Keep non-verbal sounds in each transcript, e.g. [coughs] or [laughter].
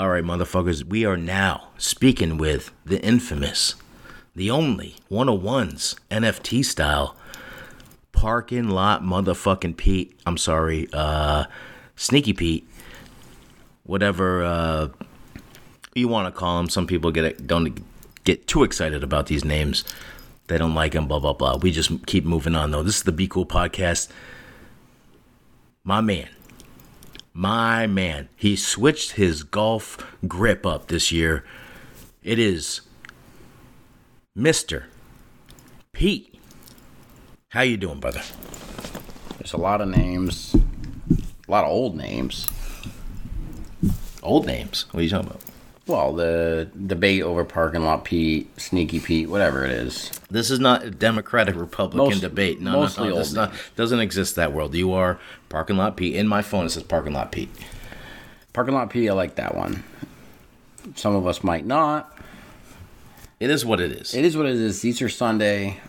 All right, motherfuckers, we are now speaking with the infamous, the only 101's NFT style parking lot motherfucking Pete. I'm sorry, uh, Sneaky Pete, whatever uh, you want to call him. Some people get it, don't get too excited about these names. They don't like them, blah blah blah. We just keep moving on though. This is the Be Cool podcast. My man, my man, he switched his golf grip up this year. It is Mister Pete. How you doing, brother? There's a lot of names, a lot of old names. Old names. What are you talking about? Well, the debate over parking lot Pete, Sneaky Pete, whatever it is. This is not a Democratic Republican Most- debate. No, mostly no, no. This old not, doesn't exist that world. You are parking lot Pete. In my phone, it says parking lot Pete. Parking lot Pete, I like that one. Some of us might not. It is what it is. It is what it is. Easter Sunday.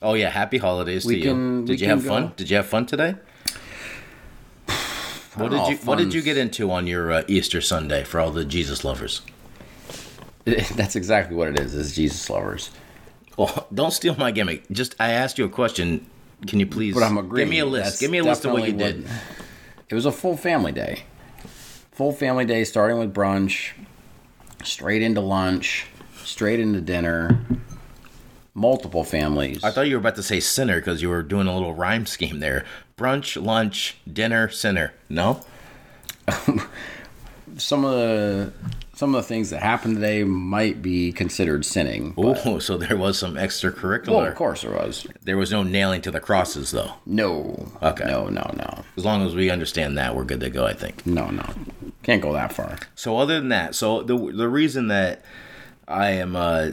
oh yeah, happy holidays We to can- you. Did you have fun? Did you have fun today? [sighs] What did you What did you get into on your uh, Easter Sunday for all the Jesus lovers? [laughs] That's exactly what it is. Is Jesus lovers. Well, don't steal my gimmick. Just I asked you a question. Can you please But I'm agreeing. give me a list? That's give me a list of what you did. It was a full family day. Full family day, starting with brunch, straight into lunch, straight into dinner. Multiple families. I thought you were about to say sinner because you were doing a little rhyme scheme there. Brunch, lunch, dinner, sinner. No? [laughs] some of the some of the things that happened today might be considered sinning. Oh, [laughs] so there was some extracurricular. well, of course there was. There was no nailing to the crosses, though. No. Okay. No, no, no, As long as we understand that, we're good to go, I think. no, no. Can't go that far. So, other than that, so the the reason that I am uh,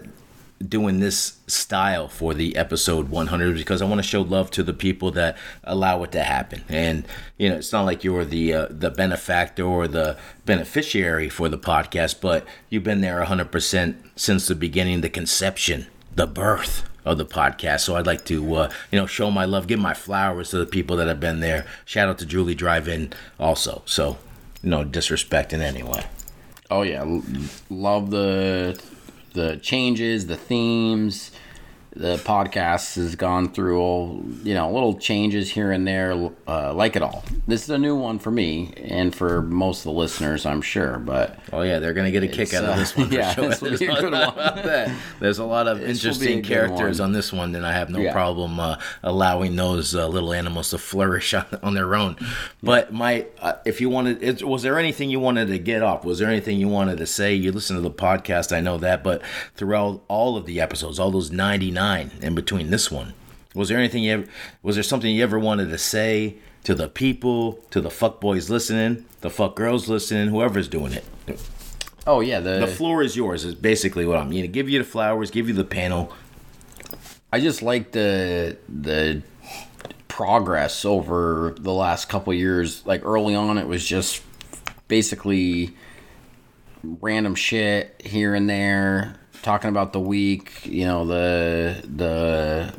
doing this style for the episode 100 because I want to show love to the people that allow it to happen. And you know, it's not like you're the uh, the benefactor or the beneficiary for the podcast, but you've been there 100% since the beginning, the conception, the birth of the podcast. So I'd like to uh, you know show my love, give my flowers to the people that have been there. Shout out to Julie Drive In also. So no disrespect in any way. Oh yeah, love the the changes, the themes. The podcast has gone through all you know little changes here and there. Uh, like it all. This is a new one for me and for most of the listeners, I'm sure. But Oh yeah, they're gonna get a kick out of uh, this one. For [laughs] yeah, sure. this will be a There's good one. doubt about that. There's a lot of This will be a interesting characters on this one, and I have no Yeah. problem uh, allowing those uh, little animals to flourish [laughs] on, on their own. But my, uh, if you wanted, it, was there anything you wanted to get off? Was there anything you wanted to say? You listen to the podcast, I know that, but throughout all of the episodes, all those 99 in between this one, was there anything you ever, was there something you ever wanted to say? To the people, to the fuck boys listening, the fuck girls listening, whoever's doing it. oh yeah, the, The floor is yours. Is basically what I'm. You know, give you the flowers, give you the panel. I just like the the progress over the last couple years. Like early on, it was just basically random shit here and there, talking about the week. You know the the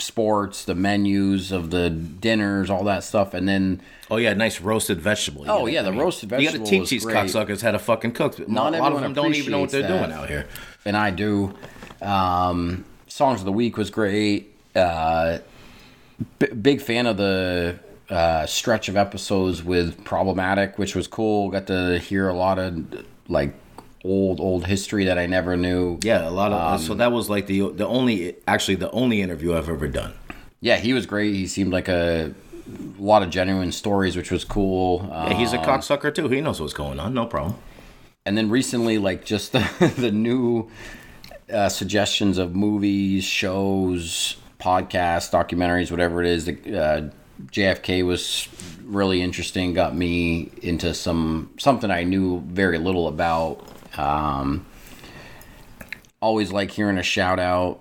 sports, the menus of the dinners, all that stuff, and then Oh yeah, nice roasted vegetable. Oh, yeah, the roasted You got to teach these great. cocksuckers how to fucking cook. Not a lot of them don't even know what they're appreciates doing out here. and I do. Um, songs of the week was great. Uh, b- big fan of the uh, stretch of episodes with problematic, which was cool. Got to hear a lot of like old old history that I never knew. Yeah, a lot of. Um, so that was like the the only actually the only interview I've ever done. Yeah, he was great. He seemed like a, lot of genuine stories, which was cool. Yeah, he's a Um, cocksucker too. He knows what's going on. No problem. and then recently like just [laughs] the, the new uh, suggestions of movies shows podcasts documentaries whatever it is the, uh, jfk was really interesting got me into some something i knew very little about um, always like hearing a shout out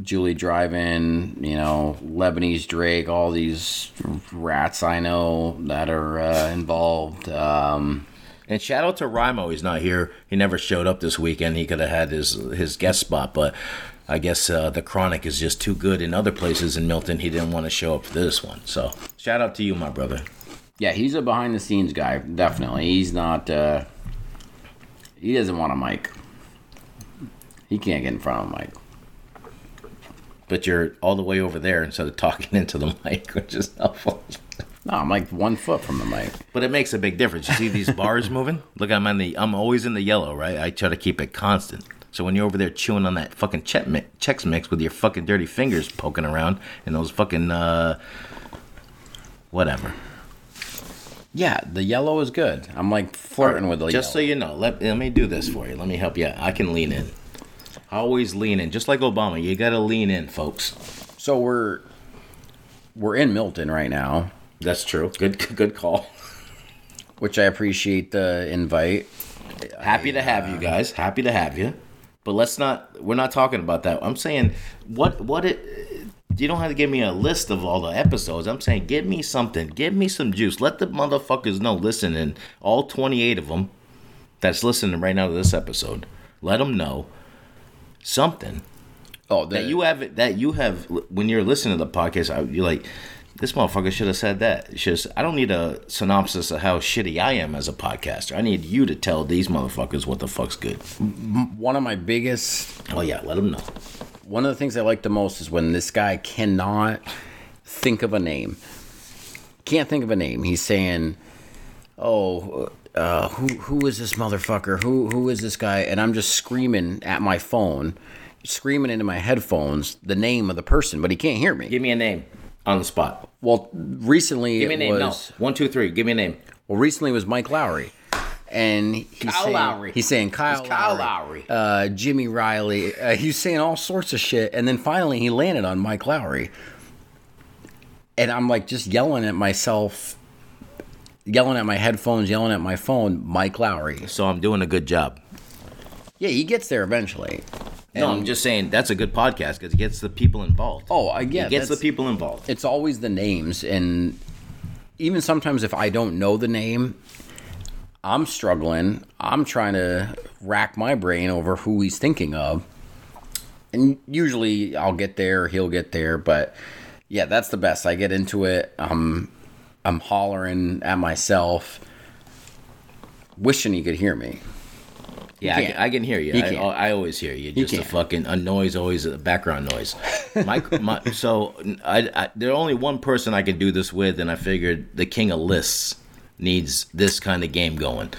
Julie Drive-In, you know, Lebanese Drake, all these rats I know that are uh, involved. Um, And shout out to Rimo. He's not here. He never showed up this weekend. He could have had his his guest spot, but I guess uh, the Chronic is just too good in other places in Milton. He didn't want to show up for this one. So shout out to you, my brother. Yeah, he's a behind the scenes guy, definitely. He's not uh He doesn't want a mic. He can't get in front of a mic. But you're all the way over there instead of talking [laughs] into the mic, which is helpful. No, I'm like one foot from the mic. But it makes a big difference. You see these bars [laughs] moving? Look, I'm on the. I'm always in the yellow, right? I try to keep it constant. So when you're over there chewing on that fucking Chex Mix, Chex Mix with your fucking dirty fingers poking around and those fucking uh, whatever. Yeah, the yellow is good. I'm like flirting with the Just so you know, let, let me do this for you. Let me help you. out. I can lean in. I always lean in, just like Obama. You got to lean in, folks. so we're we're in Milton right now, That's true. Good, good call. which I appreciate the invite. Happy to have you guys. Happy to have you. But let's not. We're not talking about that. I'm saying what what it. You don't have to give me a list of all the episodes. I'm saying give me something. Give me some juice. Let the motherfuckers know. Listening, all 28 of them that's listening right now to this episode. Let them know something Oh, the, that you have that you have when you're listening to the podcast. I- You're like, this motherfucker should have said that. Should. I don't need a synopsis of how shitty I am as a podcaster. I need you to tell these motherfuckers what the fuck's good. one of my biggest Oh yeah, let them know. One of the things I like the most is when this guy cannot think of a name. Can't think of a name. He's saying, "Oh, uh, who who is this motherfucker? Who who is this guy?" And I'm just screaming at my phone, screaming into my headphones the name of the person, but he can't hear me. Give me a name on the spot. Well, recently Give me a name. was no, one, two, three. Give me a name. well, recently it was Mike Lowry. And he's Kyle saying, Lowry. He's saying Kyle, It's Kyle Lowry, Lowry. Uh, Jimmy Riley. Uh, he's saying all sorts of shit, and then finally he landed on Mike Lowry. And I'm like just yelling at myself, yelling at my headphones, yelling at my phone. Mike Lowry. So I'm doing a good job. Yeah, he gets there eventually. no, I'm just saying that's a good podcast because it gets the people involved. Oh, I get it gets the people involved. it's always the names and even sometimes if i don't know the name i'm struggling i'm trying to rack my brain over who he's thinking of and usually i'll get there he'll get there but yeah that's the best i get into it i'm i'm hollering at myself wishing he could hear me Yeah, I can't. I can hear you. I. I always hear you. Just a fucking a noise, always a background noise. My, [laughs] my so I, I there's only one person I can do this with, and I figured the king of lists needs this kind of game going.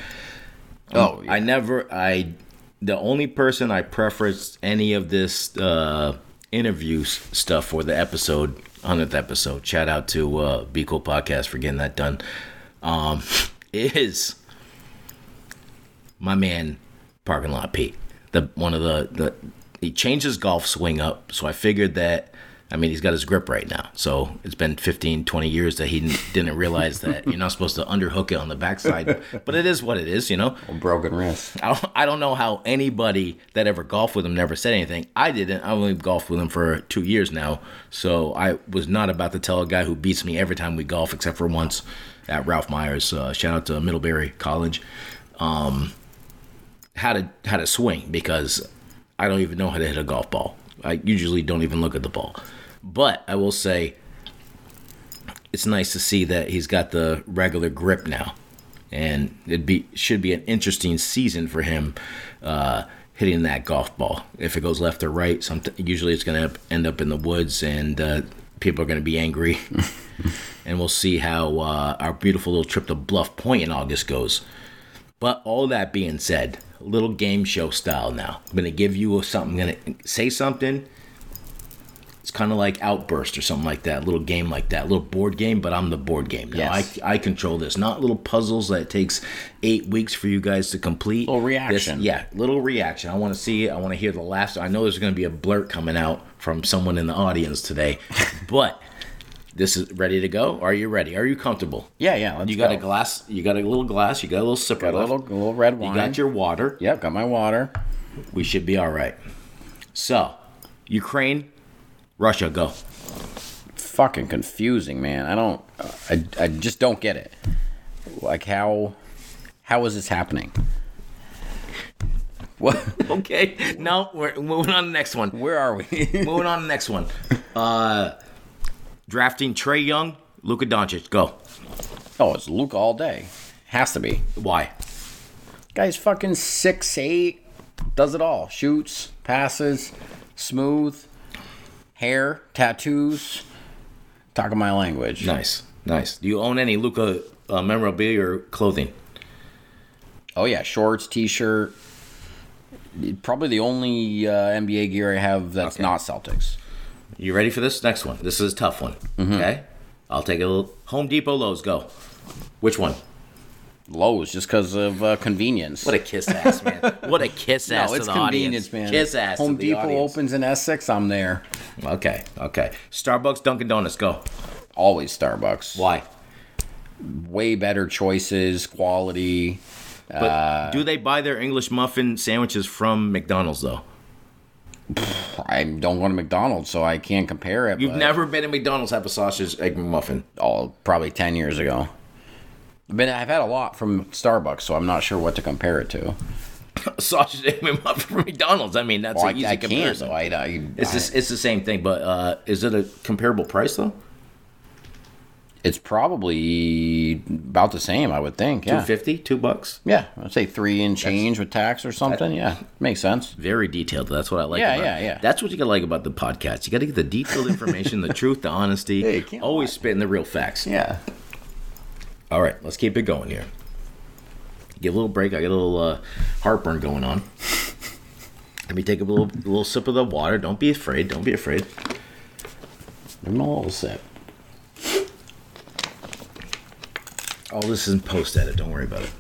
oh I never I the only person I preferenced any of this uh, interview stuff for the episode hundredth episode. Shout out to uh, Be Cool Podcast for getting that done. Um, [laughs] is my man parking lot Pete. The one of the the he changed his golf swing up, so I figured that. I mean, he's got his grip right now. So it's been 15, 20 years that he didn't- didn't realize that you're not supposed to underhook it on the backside. But it is what it is, you know? A broken wrist I don't, I don't know how anybody that ever golfed with him never said anything. I didn't. I've only golfed with him for two years now. So I was not about to tell a guy who beats me every time we golf, except for once at Ralph Myers. Uh, shout out to Middlebury College. Um, how to how to swing because I don't even know how to hit a golf ball. I usually don't even look at the ball. But I will say it's nice to see that he's got the regular grip now, and it be should be an interesting season for him uh, hitting that golf ball. If it goes left or right, usually it's going to end up in the woods, and uh, people are going to be angry. [laughs] and we'll see how uh, our beautiful little trip to Bluff Point in August goes. But all that being said, a little game show style now. I'm gonna give you something. I'm gonna say something. Kind of like Outburst or something like that. A little game like that. A little board game, but I'm the board game now. Yes. I, I control this. Not little puzzles that takes eight weeks for you guys to complete. Little reaction. This- yeah, little reaction. I want to see it. I want to hear the last. I know there's going to be a blurt coming out from someone in the audience today, [laughs] but this is ready to go. Are you ready? Are you comfortable? yeah yeah You got go. a glass. You got a little glass. You got a little sipper got a left. little, little red wine. You got your water. yep got my water We should be all right. So, Ukraine, Russia, go. fucking confusing, man. I don't, I, I just don't get it. Like how, how is this happening? What? [laughs] Okay. No, we're moving on to the next one. Where are we? [laughs] moving on to the next one. Uh, drafting Trae Young, Luka Doncic, go. oh, it's Luka all day. Has to be Why? Guy's fucking six eight, does it all. Shoots, passes, smooth, hair, tattoos. Talking my language. Nice, nice. Do you own any Luka uh, memorabilia or clothing? Oh yeah, shorts, t-shirt. Probably the only uh, NBA gear I have that's Okay. not Celtics. You ready for this next one? This is a tough one. Okay, I'll take a little Home Depot, Lowe's, go. Which one? Lowe's, just because of uh, convenience. What a kiss ass, man! What a kiss [laughs] ass no, to it's the convenience, audience, man. Kiss ass. Home to the Depot audience. opens in Essex. I'm there. Okay, okay. Starbucks, Dunkin' Donuts, go. Always Starbucks. Why? Way better choices, quality. But Uh, do they buy their English muffin sandwiches from McDonald's though? I don't go to McDonald's, so I can't compare it. You've never been to McDonald's have a sausage egg muffin. Oh, probably ten years ago. But I've had a lot from Starbucks, so I'm not sure what to compare it to. [coughs] Sausage [laughs] muffin from McDonald's. I mean, that's Well, I, easy I can't. comparison. though. I, I, It's just, it's the same thing, but uh, is it a comparable price though? it's probably about the same, I would think. Yeah. fifty, two bucks. Yeah, I'd say three and change with tax or something. yeah, makes sense. Very detailed. That's what I like. Yeah, about yeah, yeah. That's what you gotta like about the podcast. You gotta get the detailed information, the [laughs] truth, the honesty. Can't always lie. spitting the real facts. Yeah. All right, let's keep it going here. Give a little break. I got a little uh, heartburn going on. Let me take a little little sip of the water. Don't be afraid. Don't be afraid. I'm a little sip. All this is in post edit. Don't worry about it.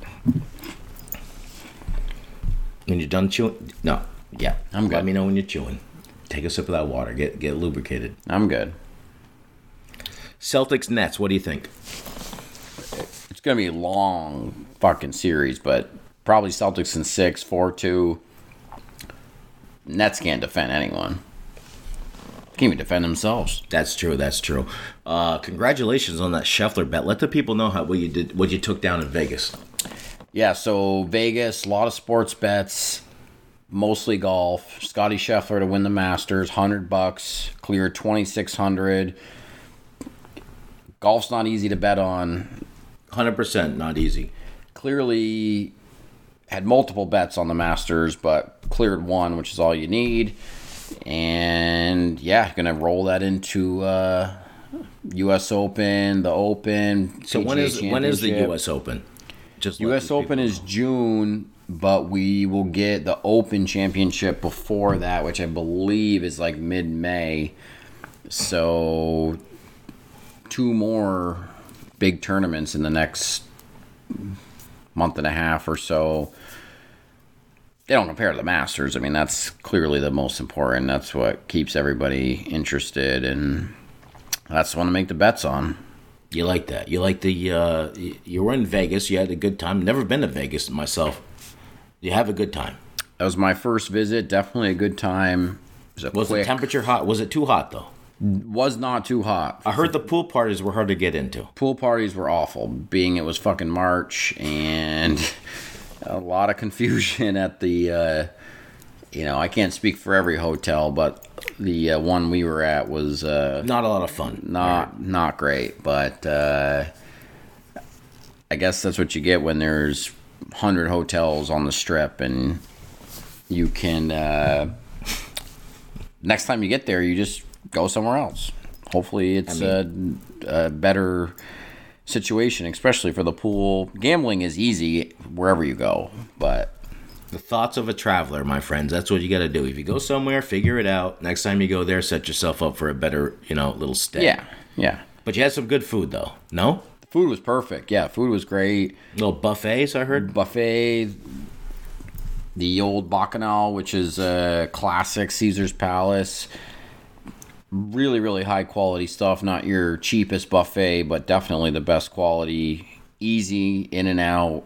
When you're done chewing, no, yeah, I'm good. Let me know when you're chewing. Take a sip of that water. Get get lubricated. I'm good. Celtics Nets. What do you think? Gonna be a long fucking series, but probably Celtics in six, four two. Nets can't defend anyone. Can't even defend themselves. That's true. That's true. Uh, congratulations on that Scheffler bet. Let the people know how what you did, what you took down in Vegas. Yeah, so Vegas, a lot of sports bets, mostly golf. Scotty Scheffler to win the Masters, hundred bucks, clear twenty six hundred. Golf's not easy to bet on. Hundred percent, not easy. Clearly, had multiple bets on the Masters, but cleared one, which is all you need. And yeah, gonna roll that into uh, U.S. Open, the Open. So when PGA is when is the U.S. Open? Just U.S. Open know. is June, but we will get the Open Championship before that, which I believe is like mid May. So, two more big tournaments in the next month and a half or so. They don't compare to the Masters. I mean, that's clearly the most important. That's what keeps everybody interested, and that's the one to make the bets on. You like that? You like the? Uh, you were in Vegas. You had a good time. Never been to Vegas myself. You have a good time. That was my first visit. Definitely a good time. It was, Was quick, the temperature hot? Was it too hot though? Was not too hot. I heard the pool parties were hard to get into. Pool parties were awful, being it was fucking March and a lot of confusion at the. Uh, you know, I can't speak for every hotel, but the uh, one we were at was uh, Not a lot of fun. not not great. But uh, I guess that's what you get when there's hundred hotels on the strip, and you can. Uh, next time you get there, you just go somewhere else. Hopefully, it's a, a better situation, especially for the pool. Gambling is easy wherever you go, but The thoughts of a traveler, my friends. That's what you got to do. If you go somewhere, figure it out. Next time you go there, set yourself up for a better, you know, little stay. yeah, yeah. But you had some good food though. No? The food was perfect. Yeah, food was great. Little buffets, I heard. buffet, the old Bacchanal, which is a classic Caesar's Palace. Really, really high quality stuff. Not your cheapest buffet, but definitely the best quality. Easy in and out.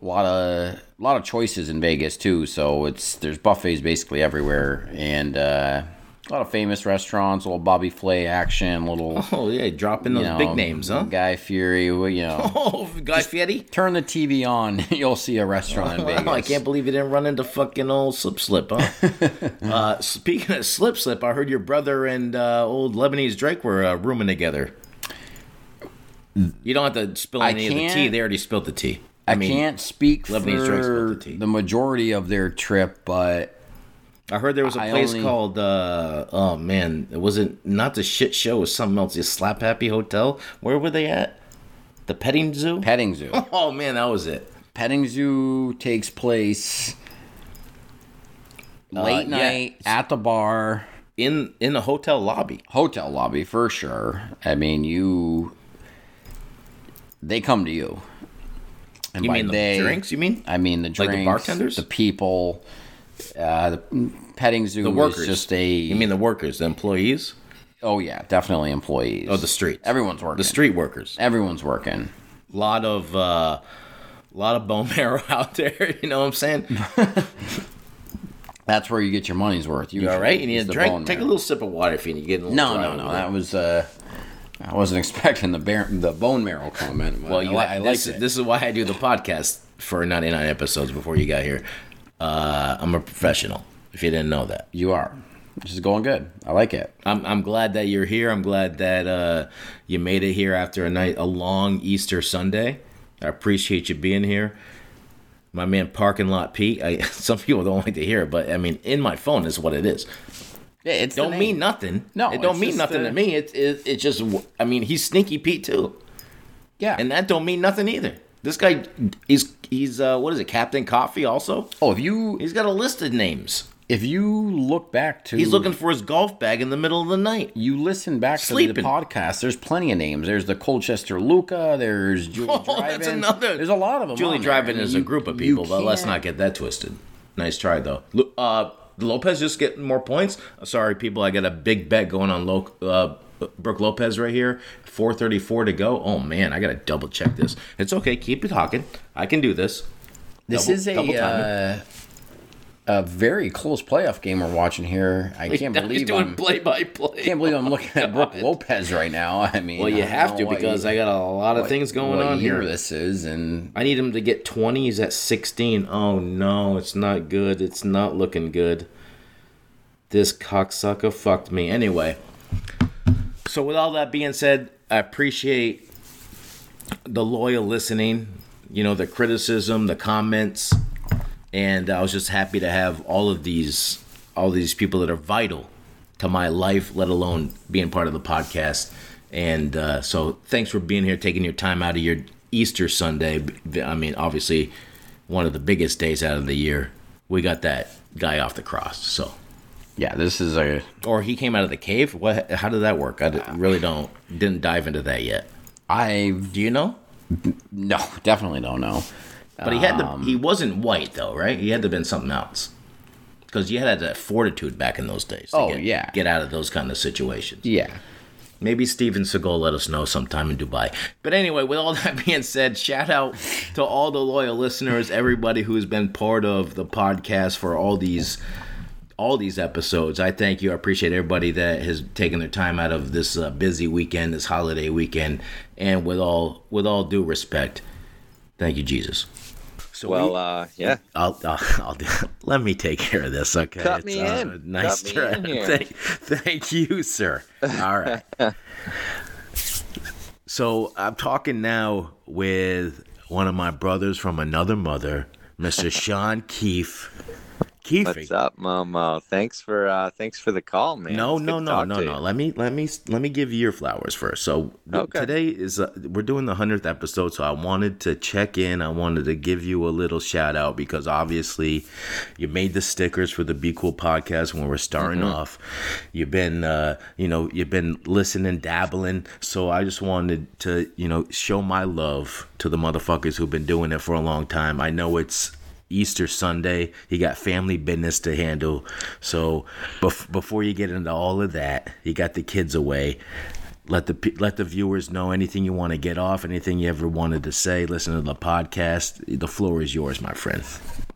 A lot of a lot of choices in Vegas too. So it's there's buffets basically everywhere, and uh, a lot of famous restaurants. little Bobby Flay action. Little Oh yeah, dropping those you know, big names, huh? Guy Fury. You know. [laughs] Oh, Guy Fieri. Turn the TV on, [laughs] you'll see a restaurant in [laughs] Vegas. I can't believe you didn't run into fucking old Slip Slip, huh? uh, speaking of Slip Slip, I heard your brother and uh, old Lebanese Drake were uh, rooming together. You don't have to spill any of the tea. They already spilled the tea. I, mean, can't speak Lebanese for the tea. the majority of their trip, but I heard there was a I place only- called uh oh man, it wasn't not the shit show, it was something else. The Slap Happy Hotel. Where were they at? The petting zoo? petting zoo. [laughs] oh man, that was it. petting zoo takes place late yeah. night at the bar, In in the hotel lobby. hotel lobby for sure. I mean, you they come to you. And You by mean the they, drinks, you mean? I mean the Like the bartenders? the people. Uh, the petting zoo The is workers. just a. You mean the workers, the employees? oh yeah, definitely employees. Oh, the streets. Everyone's working. The street workers. Everyone's working. lot of uh lot of bone [laughs] marrow out there, you know what I'm saying? [laughs] That's where you get your money's worth. You all right? You need a drink? Take a little sip of water if you need to get a little No, no, no. there. That was. uh I wasn't [laughs] expecting the bear, the bone marrow comment. Well, I, you, li- I this, it. this is why I do the podcast for 99 episodes before you got here. Uh, I'm a professional. If you didn't know that, You are. This is going good. I like it. I'm I'm glad that you're here. I'm glad that uh, you made it here after a night a long Easter Sunday. I appreciate you being here. My man, parking lot Pete. I, [laughs] some people don't like to hear it, but I mean, in my phone is what it is. Yeah, the Don't mean nothing. No, it don't mean nothing uh, to me. It's it it just. I mean, he's sneaky Pete too, Yeah. and that don't mean nothing either. This guy, he's he's uh, what is it, Captain Coffee? Also, oh, if you he's got a list of names. if you look back to He's looking for his golf bag in the middle of the night. you listen back to the podcast. There's plenty of names. There's the Colchester Luca. There's [laughs] Julie Oh, Drive-In. that's another. There's a lot of them. Julie. Drive-In is you- a group of people, but let's can't- get that twisted. Nice try though. Uh, Lopez just getting more points. Sorry, people. I got a big bet going on Lo- uh, Brooke Lopez right here. 434 to go. Oh man, I gotta double check this. It's okay. Keep it talking. I can do this. This Double- is a uh, a very close playoff game we're watching here. I can't He's believe doing I'm play by play. can't believe I'm looking at Brooke Lopez right now. I mean, Well, you have to because you- I got a lot of things going what on here. this is, and I need him to get 20. He's at 16. Oh no, it's not good. It's not looking good. This cocksucker fucked me. Anyway, so with all that being said, I appreciate the loyal listening, you know, the criticism, the comments, and I was just happy to have all of these all these people that are vital to my life, let alone being part of the podcast. And uh, so, thanks for being here, taking your time out of your Easter Sunday. I mean, obviously, one of the biggest days out of the year. We got that guy off the cross. So, yeah, this is a or he came out of the cave. What? How did that work? I d- ah. really don't didn't dive into that yet. I Do you know? no definitely don't know. But he had to. He um, wasn't white though, right? He had to have been something else. Because you had that fortitude back in those days. to Oh, get, yeah. get out of those kind of situations. Yeah, Maybe Steven Seagal let us know sometime in Dubai. But anyway, with all [laughs] that being said, shout out to all the loyal listeners, everybody who's been part of the podcast for all these all these episodes. I thank you. I appreciate everybody that has taken their time out of this uh, busy weekend, this holiday weekend, and with all with all due respect, thank you, Jesus. So Well, we- uh, yeah. I'll, I'll, [laughs] I'll do, [laughs] let me take care of this, okay? Cut me uh, in. Nice Cut try. in. Thank, thank you, sir. All right. [laughs] so I'm talking now with one of my brothers from another mother, Mr. Sean Keefe. Keefe. What's up, Momo? Thanks for uh, thanks for the call, man. No, It's no, no, no, no. Let me, let me, let me give you your flowers first. So Okay. today is uh, we're doing the hundredth episode, so I wanted to check in. I wanted to give you a little shout out because obviously you made the stickers for the Be Cool podcast when we're starting Mm-hmm. off. You've been, uh, you know, you've been listening, dabbling. So I just wanted to, you know, show my love to the motherfuckers who've been doing it for a long time. I know it's Easter Sunday. You got family business to handle. So bef- before you get into all of that, you got the kids away. Let the let the viewers know anything you want to get off, anything you ever wanted to say. Listen to the podcast. The floor is yours, my friend.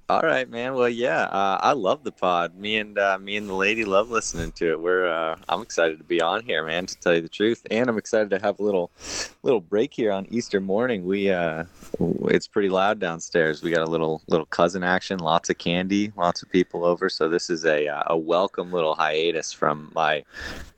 All right, man. Well, yeah, uh, I love the pod. Me and uh, me and the lady love listening to it. We're uh, I'm excited to be on here, man. To tell you the truth, and I'm excited to have a little little break here on Easter morning. We uh, it's pretty loud downstairs. We got a little little cousin action, lots of candy, lots of people over. So this is a uh, a welcome little hiatus from my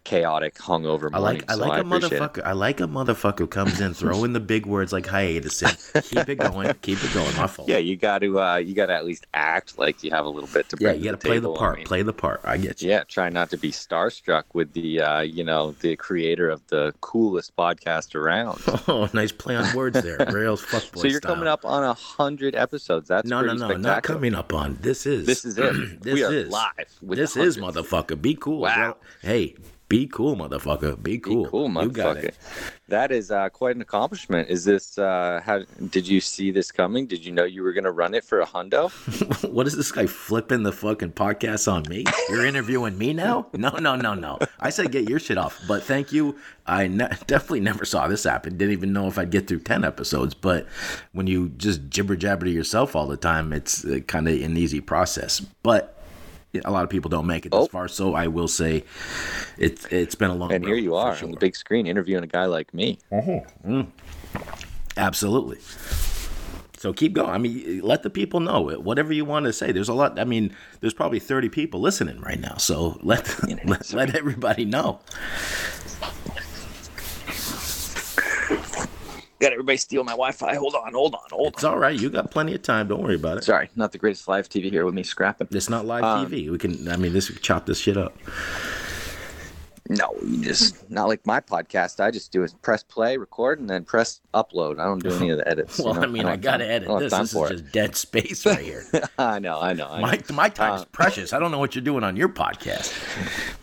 chaotic hungover I morning. like I so like a appreciate it. motherfucker. I like a motherfucker who comes in throwing the big words like hiatus in. Keep it going. Keep it going. My fault. Yeah, you got to uh, you got to at least act like you have a little bit to bring Yeah, you got to play the table. I part. mean, play the part. I get you. Yeah, try not to be starstruck with the uh, you know the creator of the coolest podcast around. [laughs] Oh, nice play on words there. Rails [laughs] fuckboy so you're style. coming up on a hundred episodes. That's No, no, pretty no, not coming up on. This is. This is it. [clears throat] this we are is live. With This is motherfucker. Be cool. Wow. Well, Hey, be cool, motherfucker. Be cool. Be cool. cool, You got motherfucker. That is uh, quite an accomplishment. Is this? Uh, how did you see this coming? Did you know you were going to run it for a hundo? [laughs] what is this guy flipping the fucking podcast on me? You're interviewing me now? No, no, no, no. I said get your shit off. But thank you. I ne- definitely never saw this happen. Didn't even know if I'd get through 10 episodes. But when you just jibber jabber to yourself all the time, it's uh, kind of an easy process. But a lot of people don't make it this Oh. far. So I will say it's it's been a long And here you are sure. on the big screen interviewing a guy like me. Uh-huh. Mm. Absolutely. So keep going. I mean, let the people know whatever you want to say. There's a lot. I mean, there's probably 30 people listening right now. So let [laughs] [laughs] let, let everybody know. Got everybody steal my Wi-Fi. Hold on, hold on, hold on. It's all right. You got plenty of time. Don't worry about it. Sorry, not the greatest live TV here with me scrapping. It's not live Um, TV. We can. I mean, this chop this shit up. No, you just not like my podcast. I just do is press play, record, and then press upload. I don't do any of the edits. [laughs] Well, you know? I mean, I gotta edit I don't have this. This for is just dead space right here. [laughs] I know, I know. I know. My my time's Uh, precious. I don't know what you're doing on your podcast.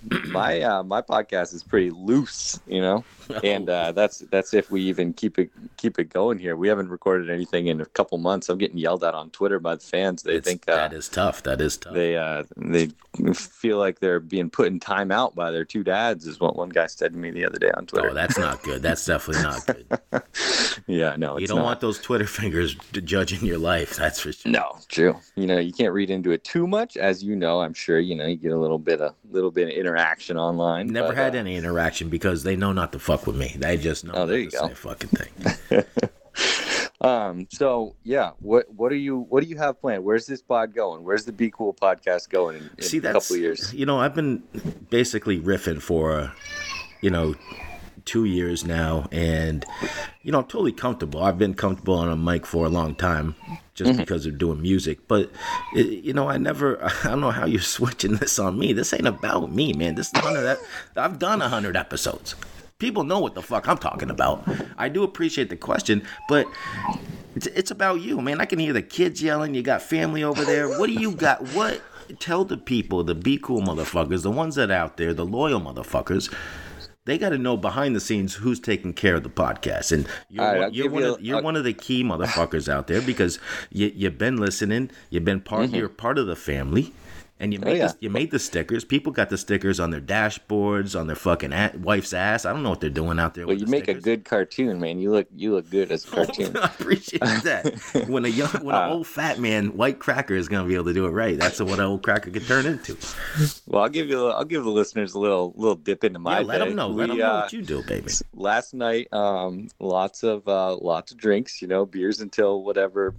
[clears throat] my uh, my podcast is pretty loose, you know, [laughs] and uh, that's that's if we even keep it keep it going here. We haven't recorded anything in a couple months. I'm getting yelled at on Twitter by the fans. They It's- think uh, that is tough. That is tough. they uh, they feel like they're being put in timeout by their two dads, is what one guy said to me the other day on Twitter. oh, that's not good. That's definitely not [laughs] good. yeah, no, You don't not. want those Twitter fingers judging your life. That's for sure. No, true. You know, you can't read into it too much, as you know. I'm sure you know you get a little bit of little bit of interaction online. Never but, had uh, any interaction because they know not to fuck with me. They just know Oh, there you go. fucking thing. [laughs] Um. So yeah, what what do you what do you have planned? Where's this pod going? Where's the Be Cool podcast going in, in See, a couple of years? you know I've been basically riffing for you know two years now, and you know I'm totally comfortable. I've been comfortable on a mic for a long time just Mm-hmm. because of doing music. But it, you know I never [laughs] I don't know how you're [laughs] switching this on me. This ain't about me, man. This is hundred. that. I've done a hundred episodes. People know what the fuck I'm talking about. I do appreciate the question, but it's, it's about you, man. I can hear the kids yelling. You got family over there. What do you got? What? Tell the people, the be cool motherfuckers, the ones that are out there, the loyal motherfuckers. They got to know behind the scenes who's taking care of the podcast, and you're, right, one, you're, one, you of, a- you're one of the key motherfuckers out there because you, you've been listening. You've been part. Mm-hmm. You're part of the family, and you made Oh, yeah. the, you made the stickers. People got the stickers on their dashboards, on their fucking a- wife's ass. I don't know what they're doing out there. Well, you the make a good cartoon, man. You look you look good as a [laughs] cartoon. I appreciate that. [laughs] When a young, when Uh, an old fat man, white cracker is gonna be able to do it right. That's what an old cracker can turn into. well, I'll give you I'll give the listeners a little little dip into my Yeah, let day. them know. Let We, them know uh, what you do, baby. last night um lots of uh lots of drinks you know beers until whatever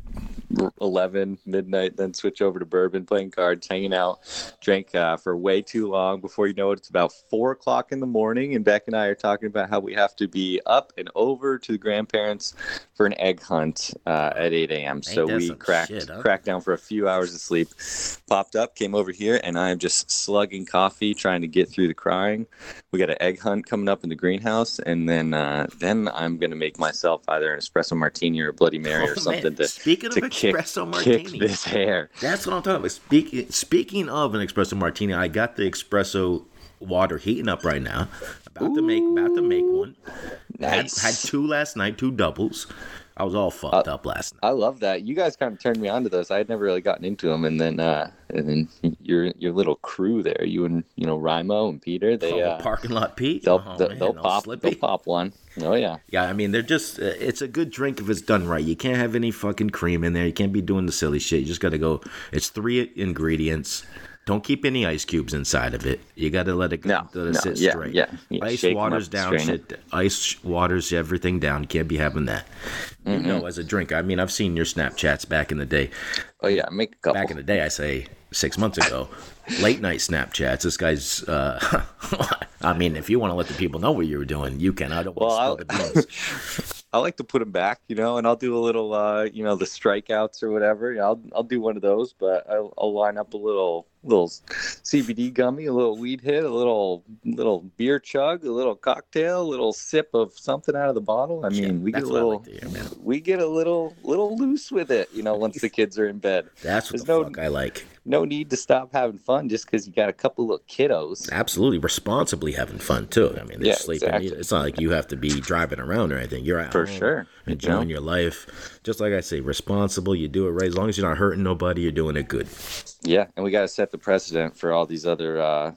11 midnight then switch over to bourbon playing cards hanging out drank uh, for way too long. Before you know it it's about four o'clock in the morning and beck and i are talking about how we have to be up and over to the grandparents for an egg hunt uh, at 8 a.m so we cracked shit, huh? cracked down for a few hours of sleep popped up came over here and i'm just slugging coffee trying to get through the crying we got an egg hunt coming up in the greenhouse, and then uh, then I'm gonna make myself either an espresso martini or a Bloody Mary Oh, or man. something to Speaking of to kick, espresso kick martini. this hair. That's what I'm talking about. Speaking speaking of an espresso martini, I got the espresso water heating up right now. About to make about to make one. Nice. Had, had two last night, two doubles. I was all fucked up last night. I love that. You guys kind of turned me on to those. I had never really gotten into them, and then uh, and then your your little crew there, you and you know Rimo and Peter, they Oh, uh, parking lot Pete. they'll oh, they'll, man, they'll pop slippy. they'll pop one. Oh yeah. Yeah, I mean, they're just, uh, it's a good drink if it's done right. You can't have any fucking cream in there. You can't be doing the silly shit. You just got to go, it's three ingredients. Don't keep any ice cubes inside of it. You got to let it, No, let it no, sit yeah, straight. yeah, yeah. Ice Shake waters up, down shit. Ice waters everything down. Can't be having that. You know, as a drink. I mean, I've seen your Snapchats back in the day. Oh yeah. Make a couple. Back in the day, I say, six months ago. Late night Snapchats. This guy's. Uh, [laughs] I mean, if you want to let the people know what you were doing, you can. I don't want Well, to spill the. [laughs] I like to put them back, you know, and I'll do a little, uh, you know, the strikeouts or whatever. I'll I'll do one of those, but I'll, I'll line up a little little CBD gummy, a little weed hit, a little little beer chug, a little cocktail, a little sip of something out of the bottle. I mean, we get a little like hear, we get a little little loose with it, you know, once the kids are in bed. [laughs] That's what There's the no- fuck I like. No need to stop having fun just because you got a couple little kiddos. Absolutely, responsibly having fun too. I mean, they're Yeah, sleeping. exactly. It's not like you have to be driving around or anything. You're out For sure. enjoying You your life. Just like I say, responsible. You do it right. As long as you're not hurting nobody, you're doing it good. Yeah, and we got to set the precedent for all these other uh,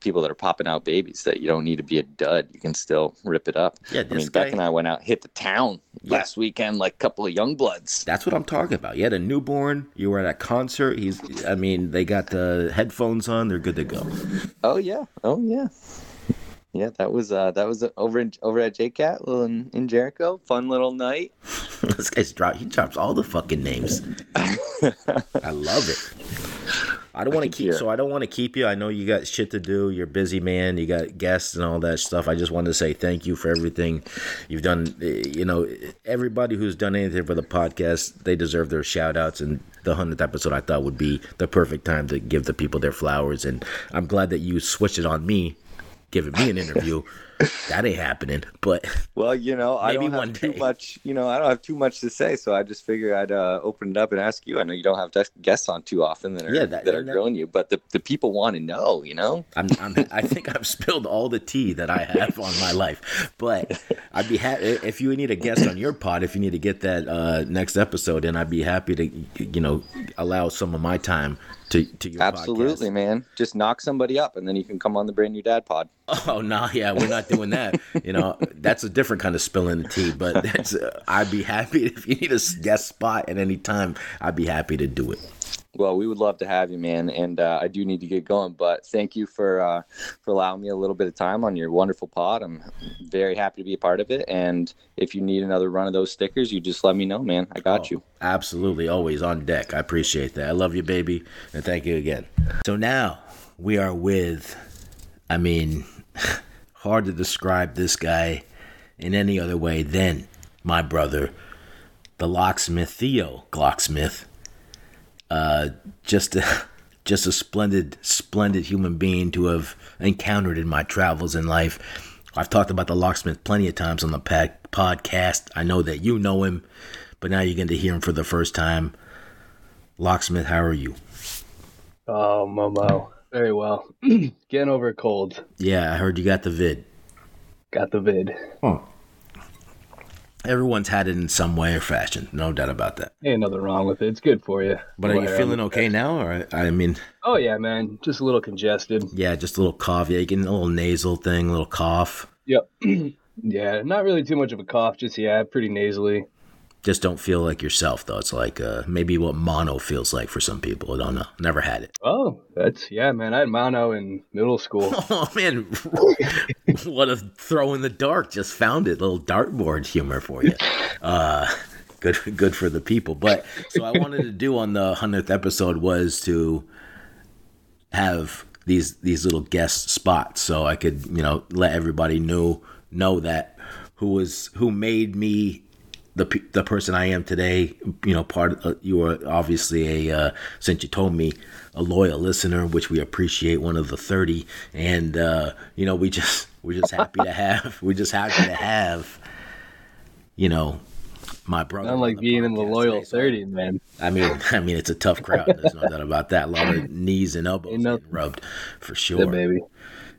people that are popping out babies that you don't need to be a dud. You can still rip it up. Yeah, I mean, guy- Beck and I went out, hit the town Yeah. last weekend like a couple of young bloods. That's what I'm talking about. You had a newborn. You were at a concert. He's. I mean, they got the headphones on. They're good to go. Oh yeah, oh yeah, yeah. That was uh, that was over in over at JCat in, in Jericho. Fun little night. [laughs] this guy's drop. He drops all the fucking names. [laughs] I love it. I don't want to keep. So I don't want to keep you. I know you got shit to do. You're busy man. You got guests and all that stuff. I just wanted to say thank you for everything you've done. Eh, You know, everybody who's done anything for the podcast, they deserve their shout outs. And the hundredth episode, I thought would be the perfect time to give the people their flowers. And I'm glad that you switched it on me, giving me an interview. [laughs] that ain't happening. But Well, you know, I don't have too day. much. You know, I don't have too much to say, so I just figured I'd uh, open it up and ask you. I know you don't have guests on too often that are Yeah, that- that, are that- grilling you, but the, the people want to know. You know, I'm, I'm I think I've spilled all the tea that I have on my life. But I'd be happy if you need a guest on your pod. If you need to get that uh, next episode, then I'd be happy to you know allow some of my time to to your absolutely, podcast. man. Just knock somebody up, and then you can come on the brand new dad pod. [laughs] Oh no, yeah, we're not doing that. You know, that's a different kind of spilling the tea. But that's uh, I'd be happy [laughs] if you need a guest spot at any time. I'd be happy to do it. Well, we would love to have you, man, and uh, I do need to get going. But thank you for uh, for allowing me a little bit of time on your wonderful pod. I'm very happy to be a part of it. And if you need another run of those stickers, you just let me know, man. I got you. Absolutely, always on deck. I appreciate that. I love you, baby, and thank you again. So now we are with, I mean, [laughs] hard to describe this guy in any other way than my brother, the locksmith Theo Glocksmith. Uh, just a, [laughs] just a splendid, splendid human being to have encountered in my travels in life. I've talked about the locksmith plenty of times on the podcast. I know that you know him, but now you're going to hear him for the first time. Locksmith, how are you? Oh, Momo. Very well. [clears throat] Getting over a cold. Yeah, I heard you got the vid. Got the vid. Everyone's had it in some way or fashion, no doubt about that. Ain't nothing wrong with it. It's good for you. But are you feeling okay now? Or I mean, Oh yeah, man. Just a little congested. yeah, just a little cough. Yeah, you getting a little nasal thing, a little cough. Yep. [clears throat] yeah, not really too much of a cough. Just yeah, pretty nasally. Just don't feel like yourself though. It's like uh, maybe what mono feels like for some people. I don't know. Never had it. Oh, that's yeah, man. I had mono in middle school. [laughs] Oh man, [laughs] what a throw in the dark! Just found it. Little dartboard humor for you. [laughs] Uh, good, good for the people. But so I wanted to do on the hundredth episode was to have these these little guest spots, so I could you know let everybody know know that who was who made me the the person I am today. You know, part of, you are obviously a uh, since you told me a loyal listener, which we appreciate. One of the thirty, and uh, you know, we just we're just happy to have we're just happy to have you know my brother. Not on like being in the loyal today, so- thirty, man. I mean, [laughs] I mean, it's a tough crowd. There's no doubt about that. A lot of [laughs] knees and elbows rubbed, for Yeah, sure. baby.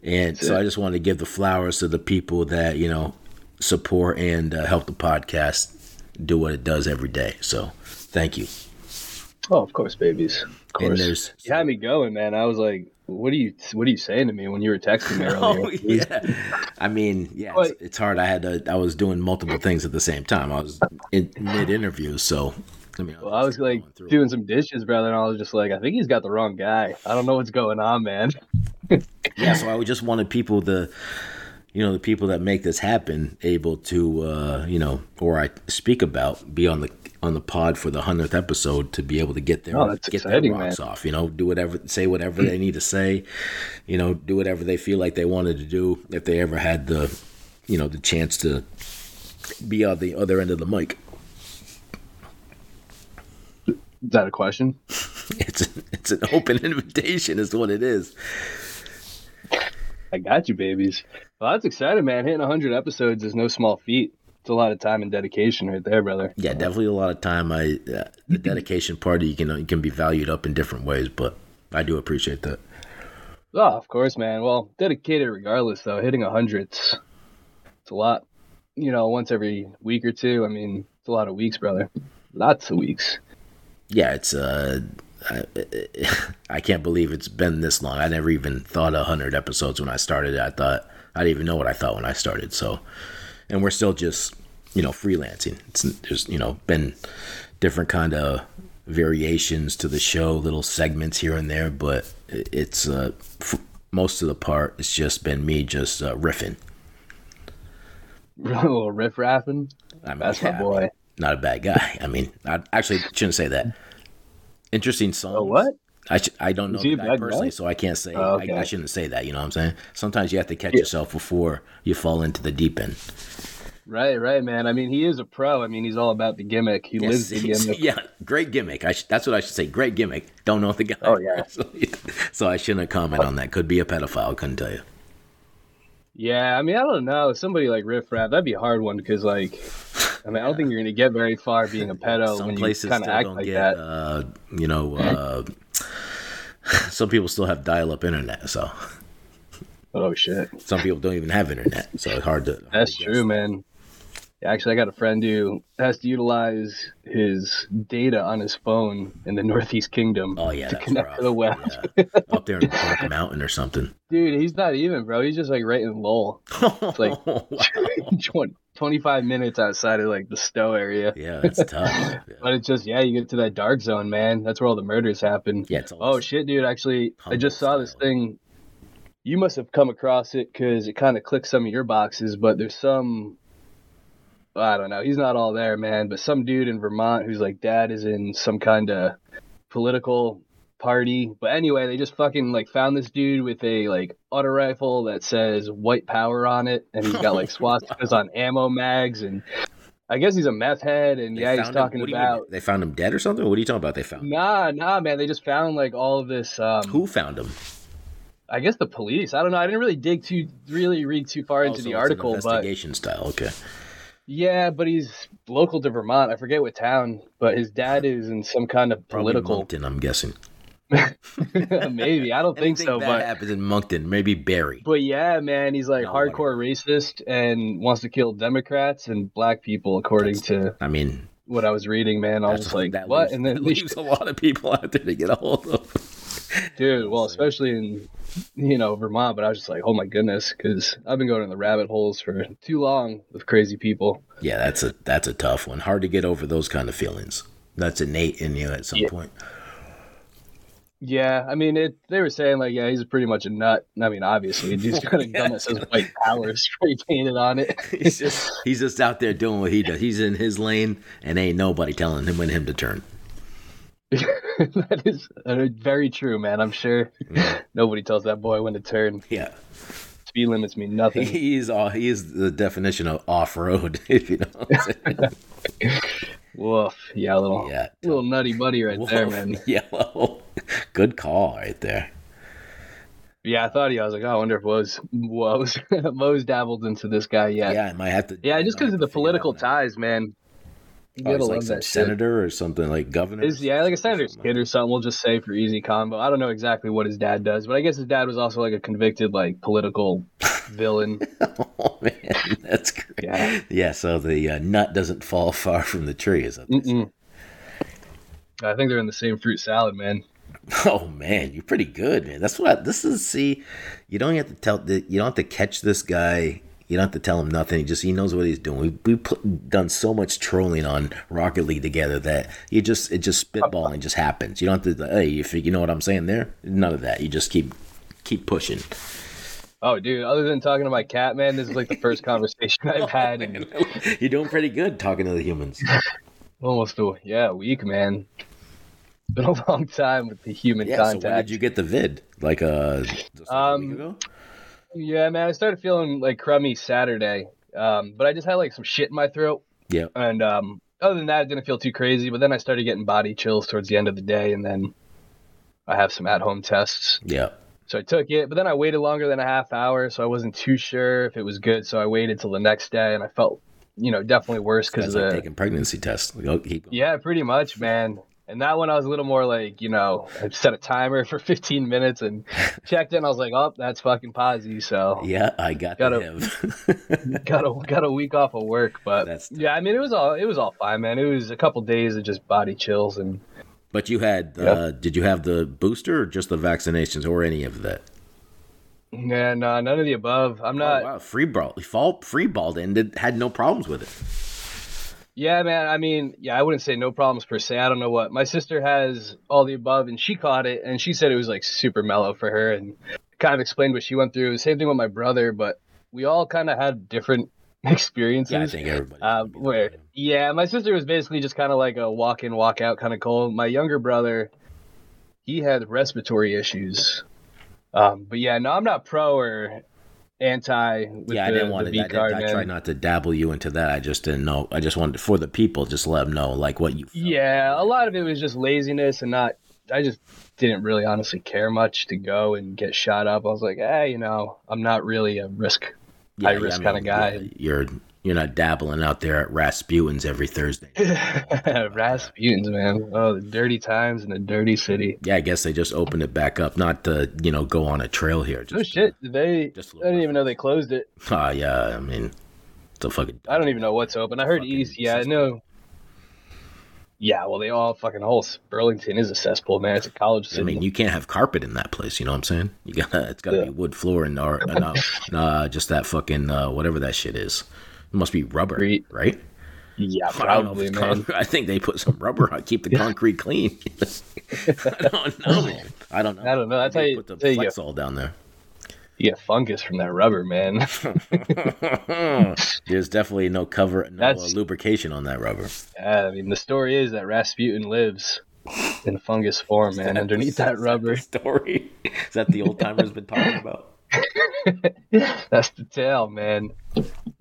And so I just wanted to give the flowers to the people that you know support and uh, help the podcast do what it does every day. So thank you. Oh, of course, babies. Of And course. there's You had me going, man. I was like, "What are you? What are you saying to me when you were texting me [laughs] oh, earlier?" oh yeah. I mean, yeah, it's, But- it's hard. I had to. I was doing multiple things at the same time. I was in mid interview, so I mean, Well, I was like through it. doing some dishes, brother, and I was just like, I think he's got the wrong guy. I don't know what's going on, man. yeah so i just wanted people to you know the people that make this happen able to uh, you know or I speak about be on the on the pod for the hundredth episode to be able to get their Oh, get exciting, their rocks man. off. You know, do whatever, say whatever they need to say. You know, do whatever they feel like they wanted to do if they ever had the, you know, the chance to be on the other end of the mic. Is that a question? [laughs] It's it's an open [laughs] invitation, is what it is. I got you, babies. Well, that's exciting, man. Hitting 100 episodes is no small feat. It's a lot of time and dedication right there, brother. Yeah, definitely a lot of time. I uh, the dedication part you can you can be valued up in different ways, but I do appreciate that. Oh, of course, man. Well, dedicated regardless, though. Hitting 100, it's, it's a lot. You know, once every week or two. I mean, it's a lot of weeks, brother. Lots of weeks. Yeah, it's uh. I, I can't believe it's been this long. I never even thought a hundred episodes when I started. I thought I didn't even know what I thought when I started. So, and we're still just you know freelancing. It's there's you know been different kind of variations to the show, little segments here and there, but it's uh, f- most of the part it's just been me just uh, riffing. [laughs] a little riff raffing. I mean, That's yeah, my boy. not a bad guy. I mean, I actually shouldn't say that. Interesting song. Oh, what? I sh- I don't know the guy personally, guy? so I can't say. Oh, okay. I, I shouldn't say that. You know what I'm saying? Sometimes you have to catch Yeah. yourself before you fall into the deep end. Right, right, man. I mean, he is a pro. I mean, he's all about the gimmick. He lives the [laughs] gimmick. yeah, great gimmick. I sh- that's what I should say. Great gimmick. Don't know the guy. Oh, yeah. [laughs] personally. so I shouldn't comment on that. Could be a pedophile. Couldn't tell you. Yeah, I mean, I don't know. Somebody like Riff Raff, that'd be a hard one because, like, I mean, I don't think you're going to get very far being a pedo Some when you places kind of still act don't like get. that. Uh, you know. Uh, [laughs] some people still have dial-up internet, so Oh, shit. some people don't even have internet. So it's hard to. hard That's to true, man. Actually, I got a friend who has to utilize his data on his phone in the Northeast Kingdom Oh yeah, to connect rough. to the web. Yeah. Up there in Black Mountain or something. [laughs] Dude, he's not even, bro. He's just like right in Lowell. like- [laughs] Wow. [laughs] 20, 25 minutes outside of like the Stowe area. yeah, that's tough. Yeah, But it's just, yeah, you get to that dark zone, man. That's where all the murders happen. yeah it's Oh shit, dude! Actually, I just saw this thing. You must have come across it because it kind of clicks some of your boxes. But there's some, I don't know. He's not all there, man. But some dude in Vermont who's like dad is in some kind of political party. But anyway, they just fucking like found this dude with a like auto rifle that says "White Power" on it, and he's got like [laughs] swastikas on ammo mags, and I guess he's a meth head. And They yeah, he's him- talking what mean? about. They found him dead or something. What are you talking about? They found Nah, nah, man. They just found like all of this. Um, who found him? I guess the police. I don't know. I didn't really dig too, really read too far Oh, into so the article, but investigation style. Okay. Yeah, but he's local to Vermont. I forget what town, but his dad is in some kind of Probably political. Monkton, I'm guessing. [laughs] Maybe I don't think so, but happens in Monkton. Maybe Barre. but yeah, man, he's like No, hardcore racist and wants to kill Democrats and black people, according to I mean, what I was reading. Man, I was like, that what? Leaves, and then leaves a lot of people out there to get a hold of. Dude well especially in you know vermont but i was just like oh my goodness because i've been going in the rabbit holes for too long with crazy people Yeah, that's a that's a tough one. Hard to get over those kind of feelings. That's innate in you at some Yeah. point. yeah i mean it they were saying like yeah he's pretty much a nut i mean obviously he's got a gun that says white [laughs] power spray painted on it [laughs] He's just he's just out there doing what he does. He's in his lane, and ain't nobody telling him when him to turn. [laughs] that is very true man i'm sure [laughs] nobody tells that boy when to turn Yeah, speed limits mean nothing [laughs] he's all he's the definition of off road. If you know, what I'm saying. woof yeah a little yeah, little nutty buddy right there man Yellow, good call right there. yeah i thought he i was like oh, i wonder if woes woes woes dabbled into this guy yet Yeah, I might have to. Yeah, just because of the to figure it political ties, man. You Oh, he's like some that shit. senator or something like governor. Is yeah, like a senator's kid or something. We'll just say for easy combo. I don't know exactly what his dad does, but I guess his dad was also like a convicted like political [laughs] villain. [laughs] Oh man, that's great. Yeah. Yeah, so the uh, nut doesn't fall far from the tree, is that? Mm-mm. I think they're in the same fruit salad, man. [laughs] Oh man, you're pretty good, man. That's what I, this is. See, you don't have to tell. You don't have to catch this guy. You don't have to tell him nothing. He just he knows what he's doing. We we put, done so much trolling on Rocket League together that you just it just spitballing just happens. You don't have to. Hey, you, you know what I'm saying there? None of that. You just keep keep pushing. Oh, dude, other than talking to my cat, man, this is like the first conversation I've [laughs] had in [laughs] You're doing pretty good talking to the humans. [laughs] almost a yeah week, man. It's been a long time with the human Yeah. So contact. when did you get the vid? Like uh, just like a Um, week ago? Yeah, man, I started feeling like crummy Saturday, um, but I just had like some shit in my throat, Yeah. and um, other than that, it didn't feel too crazy. But then I started getting body chills towards the end of the day, and then I have some at-home tests. Yeah. So I took it, but then I waited longer than a half hour, so I wasn't too sure if it was good. So I waited till the next day, and I felt, you know, definitely worse because of like the taking pregnancy tests. Yeah, pretty much, man. And that one I was a little more like, you know, I set a timer for [laughs] 15 minutes and checked in. I was like, oh, that's fucking posy. So Yeah, I got the HIV. [laughs] got a got a week off of work, but yeah, I mean, it was all it was all fine, man. It was a couple days of just body chills and but you had, Yeah. uh, did you have the booster or just the vaccinations or any of that? yeah, no, none of the above. I'm not. oh, wow. Free ball, fall, free balled and did, had no problems with it. Yeah, man. I mean, yeah, I wouldn't say no problems per se. I don't know what my sister has all the above, and she caught it, and she said it was like super mellow for her, and kind of explained what she went through. Same thing with my brother, but we all kind of had different [laughs] experiences. Yeah, I think everybody. Uh, where yeah, my sister was basically just kind of like a walk in, walk out kind of cold. My younger brother, he had respiratory issues. Um, but yeah, no, I'm not pro or anti. With yeah, I the, didn't want to. I, didn't- I tried not to dabble you into that. I just didn't know. I just wanted for the people, just let them know like what you. Felt. Yeah, a lot of it was just laziness and not. I just didn't really honestly care much to go and get shot up. I was like, hey, you know, I'm not really a risk high risk kinda guy. yeah, you're you're not dabbling out there at Rasputin's every Thursday. [laughs] Rasputin's, man. Oh, the dirty times in the dirty city. Yeah, I guess they just opened it back up, not to you know go on a trail here. Oh shit! Did they? just I didn't even know they closed it. [laughs] Ah, yeah. I mean, it's a fucking. I don't even know what's open. I heard East. Yeah, I know. Yeah, well, they all fucking whole Burlington is a cesspool, man. It's a college I mean, you can't have carpet in that place. You know what I'm saying? You gotta, it's gotta Yeah. be wood floor and or and, uh, uh, just that fucking uh, whatever that shit is. It must be rubber, right? yeah, [laughs] I don't know if probably, man. I think they put some rubber on keep the concrete clean. [laughs] I don't [laughs] know. man. I don't know. I don't know. That's how They you- put the how get- Flexol down there. You get fungus from that rubber, man. There's definitely no cover, no uh, That's- lubrication on that rubber. Yeah, I mean, the story is that Rasputin lives in fungus form, man, underneath that rubber. story. Is that the old timers been talking about? [laughs] That's the tale, man.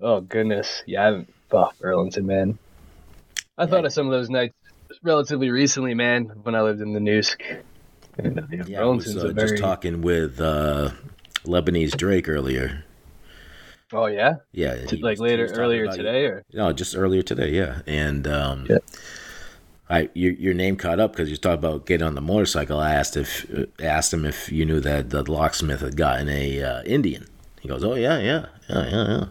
Oh goodness, yeah, I haven't. Oh, Burlington, man. I thought of some of those nights relatively recently, man, when I lived in the Noosk. And, uh, yeah, Yeah, I was uh, very. just talking with uh, Lebanese Drake earlier. Oh yeah, Yeah, he like later, earlier today, or No, just earlier today. Yeah, and um, Yeah. I your, your name caught up because you talked about getting on the motorcycle. I asked if uh, asked him if you knew that the locksmith had gotten a uh, Indian. He goes, "Oh yeah, yeah, yeah, yeah, yeah."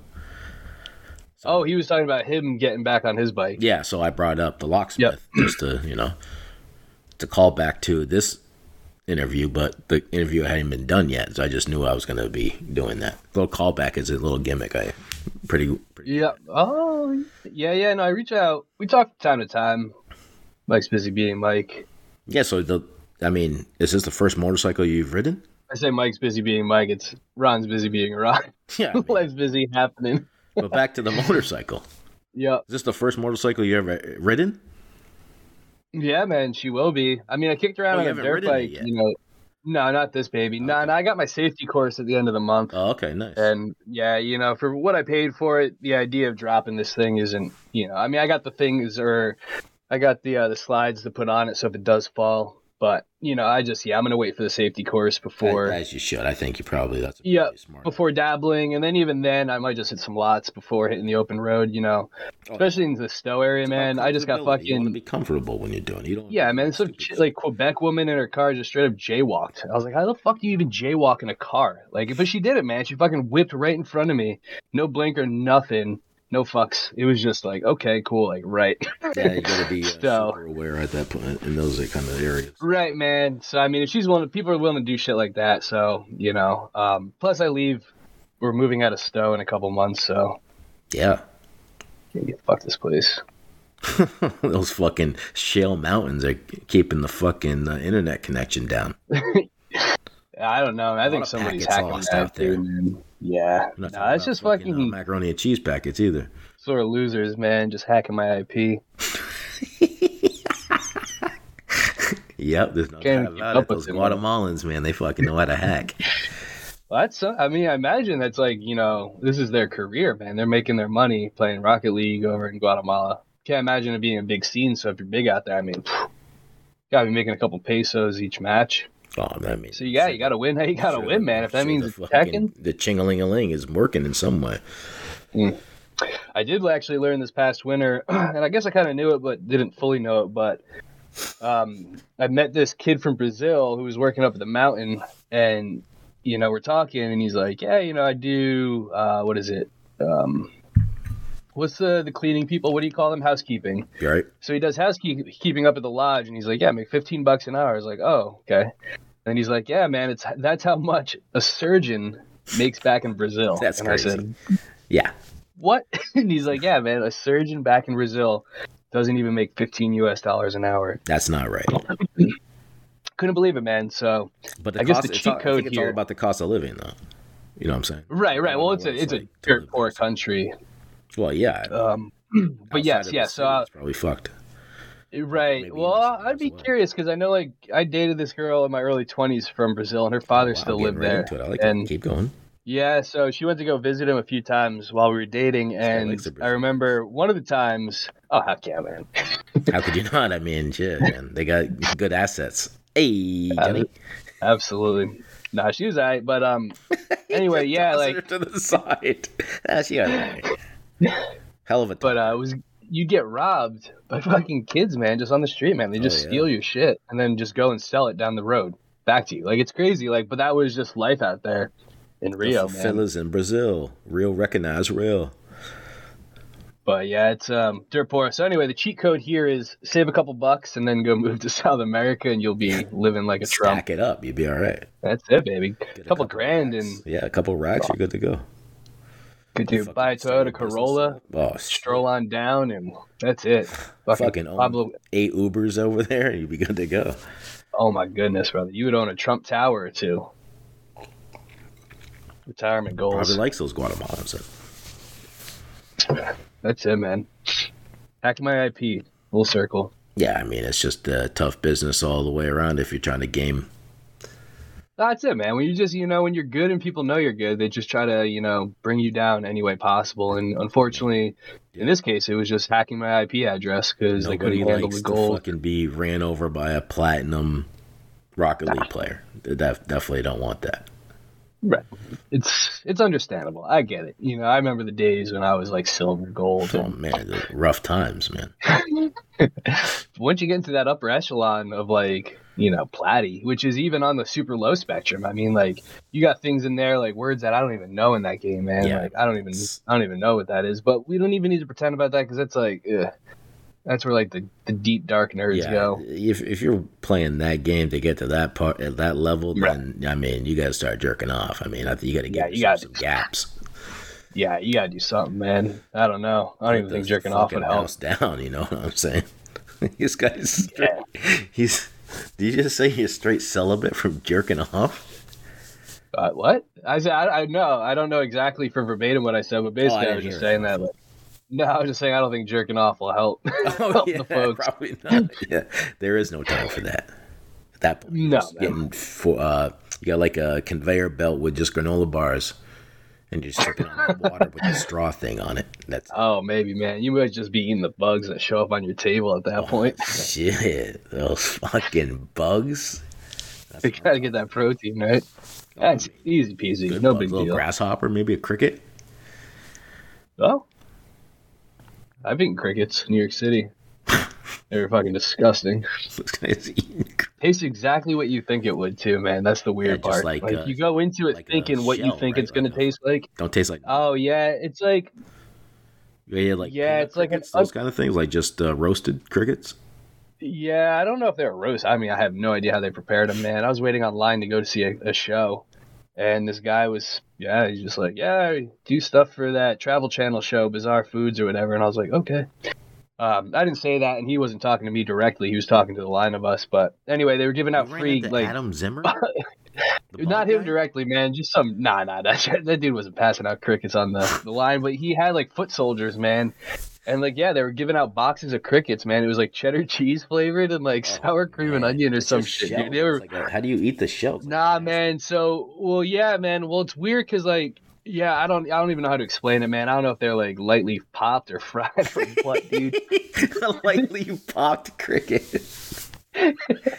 oh, he was talking about him getting back on his bike. Yeah, so I brought up the locksmith [clears throat] just to you know to call back to this interview, but the interview hadn't been done yet, so I just knew I was going to be doing that. little callback is a little gimmick. I pretty, pretty Yeah. Oh, yeah, yeah. No, I reach out. We talk time to time. Mike's busy being Mike. yeah. So the I mean, is this the first motorcycle you've ridden? I say Mike's busy being Mike. It's Ron's busy being Ron. [laughs] Yeah, I [laughs] mean, Life's busy happening. but back to the [laughs] motorcycle. Yep. Is this the first motorcycle you ever ridden? Yeah, man, she will be. I mean, I kicked around Oh, on a dirt bike, you know. No, not this baby. No, Okay. no, I got my safety course at the end of the month. Oh, okay, nice. And yeah, you know, for what I paid for it, the idea of dropping this thing isn't, you know, I mean, I got the things or I got the uh, the slides to put on it so if it does fall. But you know, I just yeah, I'm gonna wait for the safety course before as, you should. I think you probably that's Yeah, before dabbling, and then even then, I might just hit some lots before hitting the open road. You know, Oh. especially in the Stowe area, man. I just got comfortability. You want to fucking be comfortable when you're doing. it. You don't. yeah, man. Some ch- like Quebec woman in her car just straight up jaywalked. I was like, how the fuck do you even jaywalk in a car? Like, but she did it, man. She fucking whipped right in front of me, no blinker, nothing, no fucks. It was just like, okay, cool, like right, yeah, you got to be uh, [laughs] So- super aware at that point in those kind of areas. right, man. So I mean, if she's willing, people are willing to do shit like that. So you know, um, plus I leave. We're moving out of Stowe in a couple months, so Yeah, yeah, fuck this place. [laughs] those fucking shale mountains are keeping the fucking uh, internet connection down. [laughs] I don't know. I think somebody's hacking lost that out there. Yeah, I'm no, it's just fucking, uh, macaroni and cheese packets either. sort of losers, man. Just hacking my IP. [laughs] Yep, there's no Can't doubt about it. Those with man. Guatemalans, man, they fucking know how to hack. [laughs] Well, that's. I mean, I imagine that's like you know, this is their career, man. They're making their money playing Rocket League over in Guatemala. Can't imagine it being a big scene. So if you're big out there, I mean, gotta be making a couple pesos each match. Oh, that means So you got you got to win. Hey, you got to sure win, man. If that sure means the it's fucking- the ching-a-ling-a-ling is working in some way. I did actually learn this past winter, [clears throat] and I guess I kind of knew it, but didn't fully know it. But um, I met this kid from Brazil who was working up at the mountain, and you know we're talking, and he's like, "Yeah, you know, I do. Uh, what is it? Um, what's the the cleaning people? What do you call them? Housekeeping." Right? So he does housekeeping up at the lodge, and he's like, "Yeah, I make fifteen bucks an hour." I was like, "Oh, okay." And he's like, "Yeah, man, it's that's how much a surgeon makes back in Brazil." [laughs] That's and crazy. I said, Yeah. what? [laughs] and he's like, yeah, man, a surgeon back in Brazil doesn't even make 15 US dollars an hour. That's not right. [clears throat] Couldn't believe it, man. So, But the I guess cost, the it's cheat all, code it's all about the cost of living, though. You know what I'm saying? right, right. Well, it's a it's a like to dirt poor country. Well, yeah. Um, [clears throat] but outside yes, yeah. So, uh, it's probably fucked. Right. Well, in the city I'd be well. curious because I know, like, I dated this girl in my early 20s from Brazil, and her father Wow, still lived right there. into it. I like and it. Keep going. Yeah, so she went to go visit him a few times while we were dating, and I remember one of the times. Oh heck yeah, man! How could you not? I mean, shit, man. They got good assets. Hey, Jenny. Absolutely. Nah, she was alright, but um, [laughs] anyway, yeah, like, her to the side. [laughs] Ah, she it. [laughs] Hell of a but uh, it was you get robbed by [laughs] fucking kids, man, just on the street, man. They just Oh, yeah. steal your shit and then just go and sell it down the road back to you. Like it's crazy, like, but that was just life out there in Rio, man. fellas in Brazil. Real recognize real. But yeah, it's um dirt poor. So anyway, the cheat code here is save a couple bucks and then go [laughs] move to South America, and you'll be [laughs] living like a Trump. Stack it up. You'd be all right. That's it, baby. A couple grand racks. and yeah, a couple racks. You're good to go. Could do Fucking buy a Toyota Corolla. Oh, stroll on down, and that's it. Fucking, Fucking Pablo. eight Ubers over there, and you'd be good to go. Oh my goodness, brother, you would own a Trump Tower or two. Retirement goals. Probably likes those Guatemalans. [laughs] That's it, man. Hack my IP. Full circle. Yeah, I mean, it's just uh, tough business all the way around if you're trying to game. That's it, man. When you just, you know, when you're good and people know you're good, they just try to, you know, bring you down any way possible. And unfortunately, in this case, it was just hacking my IP address because they couldn't handle the to gold. fucking be ran over by a platinum Rocket League player. They def- definitely don't want that. Right. It's it's understandable. I get it. You know, I remember the days when I was like silver, gold. Oh And man, rough times, man. [laughs] once you get into that upper echelon of like, you know, platy, which is even on the super low spectrum. I mean, like you got things in there like words that I don't even know in that game, man. Yeah. Like I don't even I don't even know what that is. But we don't even need to pretend about that because that's like, ugh. that's where like the, the deep dark nerds Yeah, go. if if you're playing that game to get to that part at that level, Right. then I mean, you got to start jerking off. I mean, I think you got to Yeah, you gotta- some gaps. Yeah, you gotta do something, man. I don't know. I don't even think jerking off would help. down. You know what I'm saying? [laughs] this guy's straight. He's. Did you just say you're straight celibate from jerking off? Uh, what? I said I, I know. I don't know exactly for verbatim what I said, but basically I, didn't was just saying that. Like, no, I was just saying I don't think jerking off will help. [laughs] Oh [laughs] help yeah, the [laughs] folks. probably not. Yeah, there is no time for that. At that point, No, getting for uh, you got like a conveyor belt with just granola bars, and you're sipping on water with a [laughs] straw thing on it. That's Oh, maybe, man. You might just be eating the bugs that show up on your table at that oh, point. [laughs] shit. Those fucking bugs. That's you gotta get that protein, right? That's oh, easy peasy. good no bugs. big little deal. grasshopper, maybe a cricket. Oh, I've eaten crickets in New York City. They were fucking disgusting. This guy's eating Tastes exactly what you think it would, too, man. That's the weird just part. like, Like, uh, you go into it like thinking what you think right? it's gonna taste like. Don't taste like Oh yeah, it's like yeah, like yeah, it's like an those kind of things, like just uh, roasted crickets. Yeah, I don't know if they're roast. I mean, I have no idea how they prepared them, man. I was waiting online to go to see a, a show, and this guy was, yeah, he's just like, yeah, I do stuff for that Travel Channel show, Bizarre Foods or whatever. And I was like, okay. Um, I didn't say that, and he wasn't talking to me directly. He was talking to the line of us. But anyway, they were giving out free, like, Adam Zimmer. [laughs] Not him guy? directly, man. Just some nah, nah. [laughs] That that dude wasn't passing out crickets on the, the line, but he had like foot soldiers, man. And like, yeah, they were giving out boxes of crickets, man. It was like cheddar [laughs] cheese flavored and like sour cream and Oh, onion or it's some shit. Dude. They were like how do you eat the shells? nah, man. So, well, yeah, man. Well, it's weird because like, yeah, I don't, I don't even know how to explain it, man. I don't know if they're like lightly popped or [laughs] fried or what, dude. [laughs] Lightly popped cricket.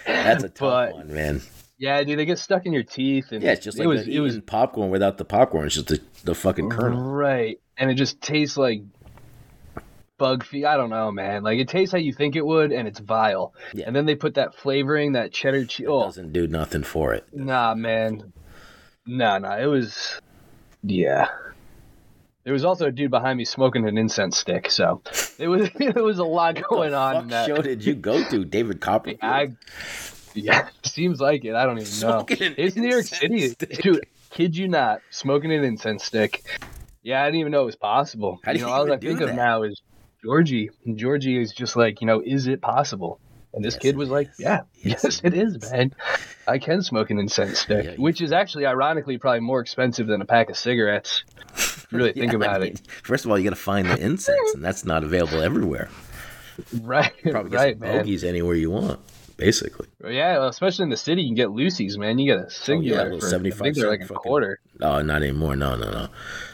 That's a [laughs] tough But- one, man. Yeah, dude, they get stuck in your teeth, and Yeah, it's just it like was, it was popcorn without the popcorn. It's just the, the fucking kernel. Right. And it just tastes like bug feed. I don't know, man. Like it tastes how you think it would, and it's vile. Yeah. And then they put that flavoring, that cheddar cheese. It Oh, doesn't do nothing for it. nah, man. Nah, nah. It was, yeah. There was also a dude behind me smoking an incense stick, so it was [laughs] it was a lot going on. in that. show did you go to? [laughs] David Copperfield? I, yeah, [laughs] seems like it. I don't even know. Smoking an It's New York City, stick. dude. Kid you not, smoking an incense stick. Yeah, I didn't even know it was possible. How do you know, all I think that? of now is Georgie. And Georgie is just like, you know, is it possible? And this Yes, kid was like, yeah, [laughs] Yes, yes, it is, man. I can smoke an incense stick, Yeah, you- which is actually ironically probably more expensive than a pack of cigarettes. Really [laughs] think Yeah, I about it. First of all, you got to find the incense, and that's not available everywhere. [laughs] Right, Probably get right, some man. anywhere you want, basically. Yeah, well, especially in the city, you can get loosies, man. You get a oh, singular little for 75 I think they're like a fucking- quarter. Oh, not anymore. No, no, no.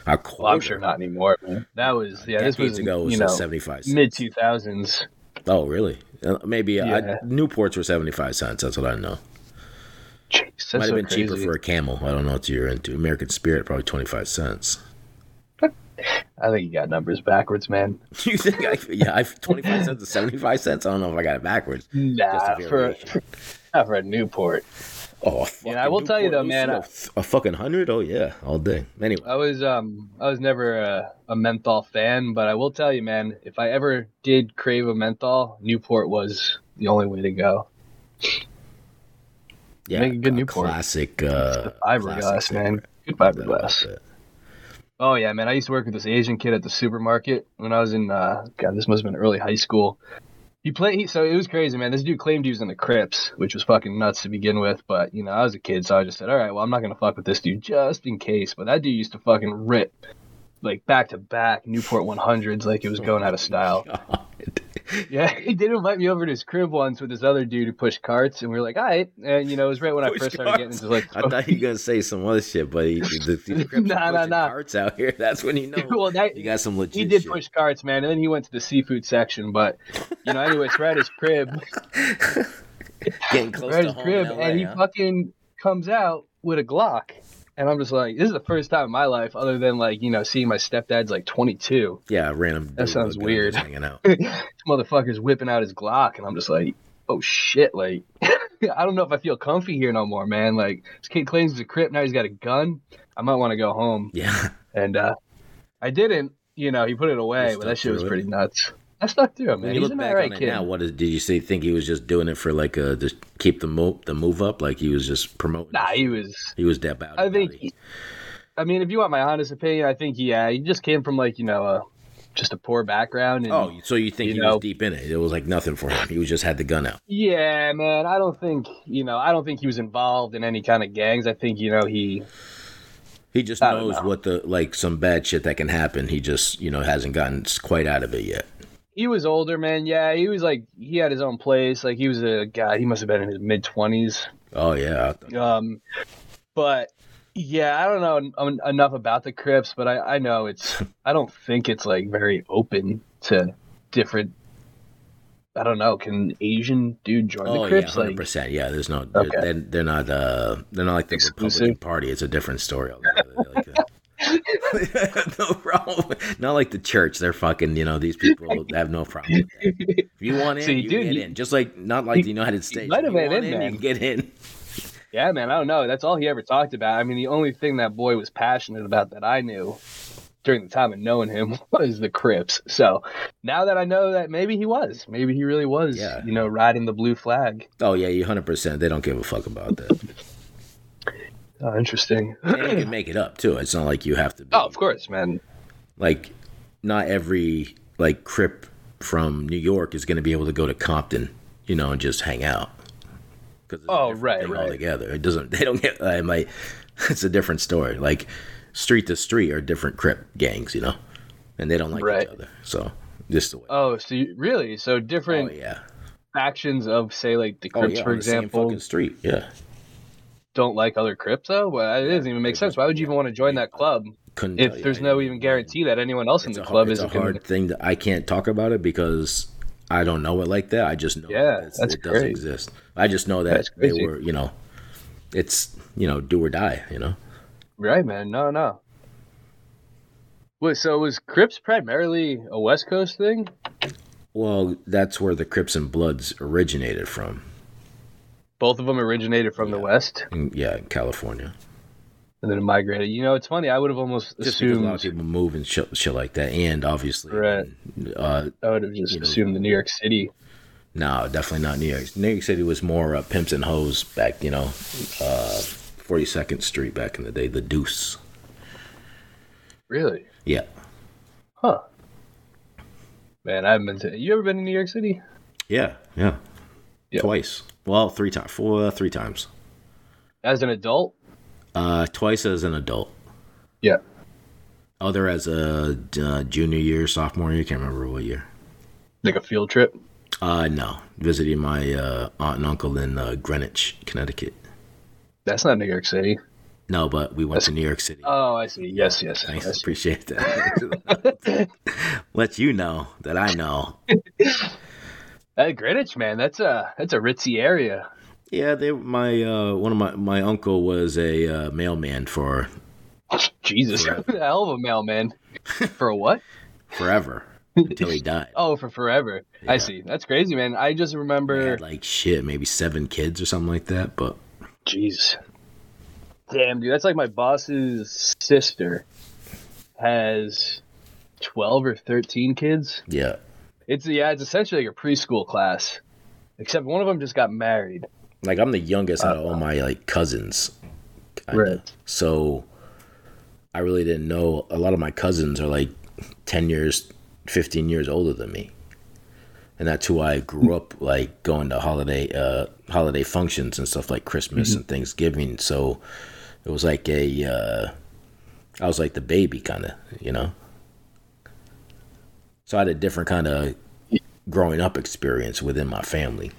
Our Well, I'm sure not anymore. Man. That was yeah. This was ago, it was you know 75 mid two thousands. Oh, really? Uh, maybe uh, Yeah. I, Newports were 75 cents. That's what I know. Jeez, Might have so been cheaper for a camel. I don't know what you're into. American Spirit, probably 25 cents. I think you got numbers backwards, man. [laughs] You think I, yeah, I 25 cents to 75 cents? I don't know if I got it backwards. Nah, for, for not for a Newport. Oh, Yeah, I will tell you though, man, A, a fucking hundred? Oh yeah, all day. Anyway, I was um I was never a, a menthol fan, but I will tell you, man, if I ever did crave a menthol, Newport was the only way to go. yeah, make a good a Newport. classic. Uh, fiberglass, man. Good fiberglass. Oh yeah, man. I used to work with this Asian kid at the supermarket when I was in uh God, this must have been early high school. He played he, so it was crazy, man. This dude claimed he was in the Crips, which was fucking nuts to begin with, but you know, I was a kid, so I just said, All right, well I'm not gonna fuck with this dude just in case. But that dude used to fucking rip like back to back Newport one hundreds like it was oh going out of style. [laughs] God. Yeah, [laughs] he did invite me over to his crib once with this other dude who pushed carts and we were like, All right and you know, it was right when I Push first started getting carts. into like I thought you were gonna say some other shit, but he, the, the [laughs] Nah, nah, nah. carts out here. That's when you know well that you got some legit. he did shit. push carts, man, and then he went to the seafood section. But you know, anyways, we're at his crib, getting close at to his home crib, LA, and he huh? fucking comes out with a Glock, and I'm just like, this is the first time in my life, other than like you know, seeing my stepdad's like 22. Yeah, random. That sounds with a gun weird. Hanging out. [laughs] this motherfucker's whipping out his Glock, and I'm just like, oh shit, like. [laughs] I don't know if I feel comfy here no more, man. Like this kid claims he's a crip, now he's got a gun. I might want to go home. Yeah, And uh I didn't, you know, he put it away, but that shit was it? pretty nuts. I stuck through it, man. when you He's look back alright on it kid. now, what is, did you say? Think he was just doing it for like uh just keep the move the move up? Like he was just promoting? Nah, he was. he was that bad. I think. He, I mean, if you want my honest opinion, I think yeah, he just came from like you know a just a poor background. And, Oh, so you think you he know- was deep in it? It was like nothing for him. He was just had the gun out. yeah, man. I don't think you know. I don't think he was involved in any kind of gangs. I think you know he. He just knows know. what the like some bad shit that can happen. He just you know hasn't gotten quite out of it yet. He was older, man. Yeah, he was like he had his own place. Like he was a guy. He must have been in his mid twenties. Oh yeah, Um, but yeah, I don't know en- enough about the Crips, but I, I know it's. I don't think it's like very open to different. I don't know. Can Asian dude join oh the yeah, Crips? hundred like, percent. Yeah, there's no. They're, Okay. they're, they're not. Uh, they're not like the Exclusive? Republican Party. It's a different story. [laughs] no problem. Not like the church. They're fucking. You know, these people have no problem. With that. If you want in, See, you dude, get he- in. Just like not like the United States. might have you been in, in, man. you can get in. yeah, man. I don't know. That's all he ever talked about. I mean, the only thing that boy was passionate about that I knew during the time of knowing him [laughs] was the Crips. So now that I know that maybe he was, maybe he really was, Yeah. you know, riding the blue flag. Oh yeah, you hundred percent. They don't give a fuck about that. Oh, interesting. [clears throat] and you can make it up too. It's not like you have to. Be, Oh, of course, man. like not every like crip from New York is going to be able to go to Compton, you know, and just hang out. because Oh, right, right. altogether. It doesn't. [laughs] They don't get. I might. [laughs] It's a different story. Like street to street are different Crip gangs, you know, and they don't like Right. each other. So just the way. Oh, so you, really? So Oh different yeah. factions of, say, like the Oh yeah. for on the same example, fucking street. Yeah. Don't like other Crips, though. Well, it doesn't even make sense. Why would you even want to join that club Couldn't. if there's no even guarantee that anyone else in the a club hard, it's isn't a going hard thing that I can't talk about it because I don't know it like that. I just know Yeah, that that's it doesn't exist. I just know that That's they were, you know, it's you know do or die. You know. Right, man. No, no. Wait, so was Crips primarily a West Coast thing? Well, that's where the Crips and Bloods originated from. Both of them originated from the West yeah, in California. and then it migrated. You know, it's funny. I would have almost Just because a lot of assumed. people move and shit, shit like that, and obviously, Right. uh, I would have just you know. assumed the New York City. no, definitely not New York. New York City was more uh, pimps and hoes back, you know, uh, 42nd Street back in the day, the Deuce. Really? Yeah, Huh. Man, I haven't been to. You ever been to New York City? yeah, yeah, Yeah. twice. Well, three times, four, three times. As an adult? Uh, twice as an adult. Yeah. Other as a uh, junior year, sophomore year. Can't remember what year. Like a field trip? Uh, no, visiting my uh, aunt and uncle in uh, Greenwich, Connecticut. That's not New York City. No, but we went to New York City. Oh, I see. Yes, yes. Thanks, yes. appreciate that. [laughs] Let you know that I know. [laughs] Greenwich, man, that's a that's a ritzy area. Yeah, they my uh, one of my my uncle was a uh, mailman for Jesus, [laughs] hell of a mailman. For a what? [laughs] forever until he died. [laughs] Oh, for forever. Yeah. I see. That's crazy, man. I just remember. had like shit, maybe seven kids or something like that. But Jeez. Damn, dude. That's like my boss's sister has 12 or 13 kids. yeah, It's, yeah, it's essentially like a preschool class. Except one of them just got married. like I'm the youngest out of all my like cousins. kinda. Right. So I really didn't know. A lot of my cousins are like ten years, fifteen years older than me, and that's who I grew up like going to holiday uh, holiday functions and stuff like Christmas and Thanksgiving. So it was like a uh, I was like the baby kind of, you know. So I had a different kind of growing up experience within my family.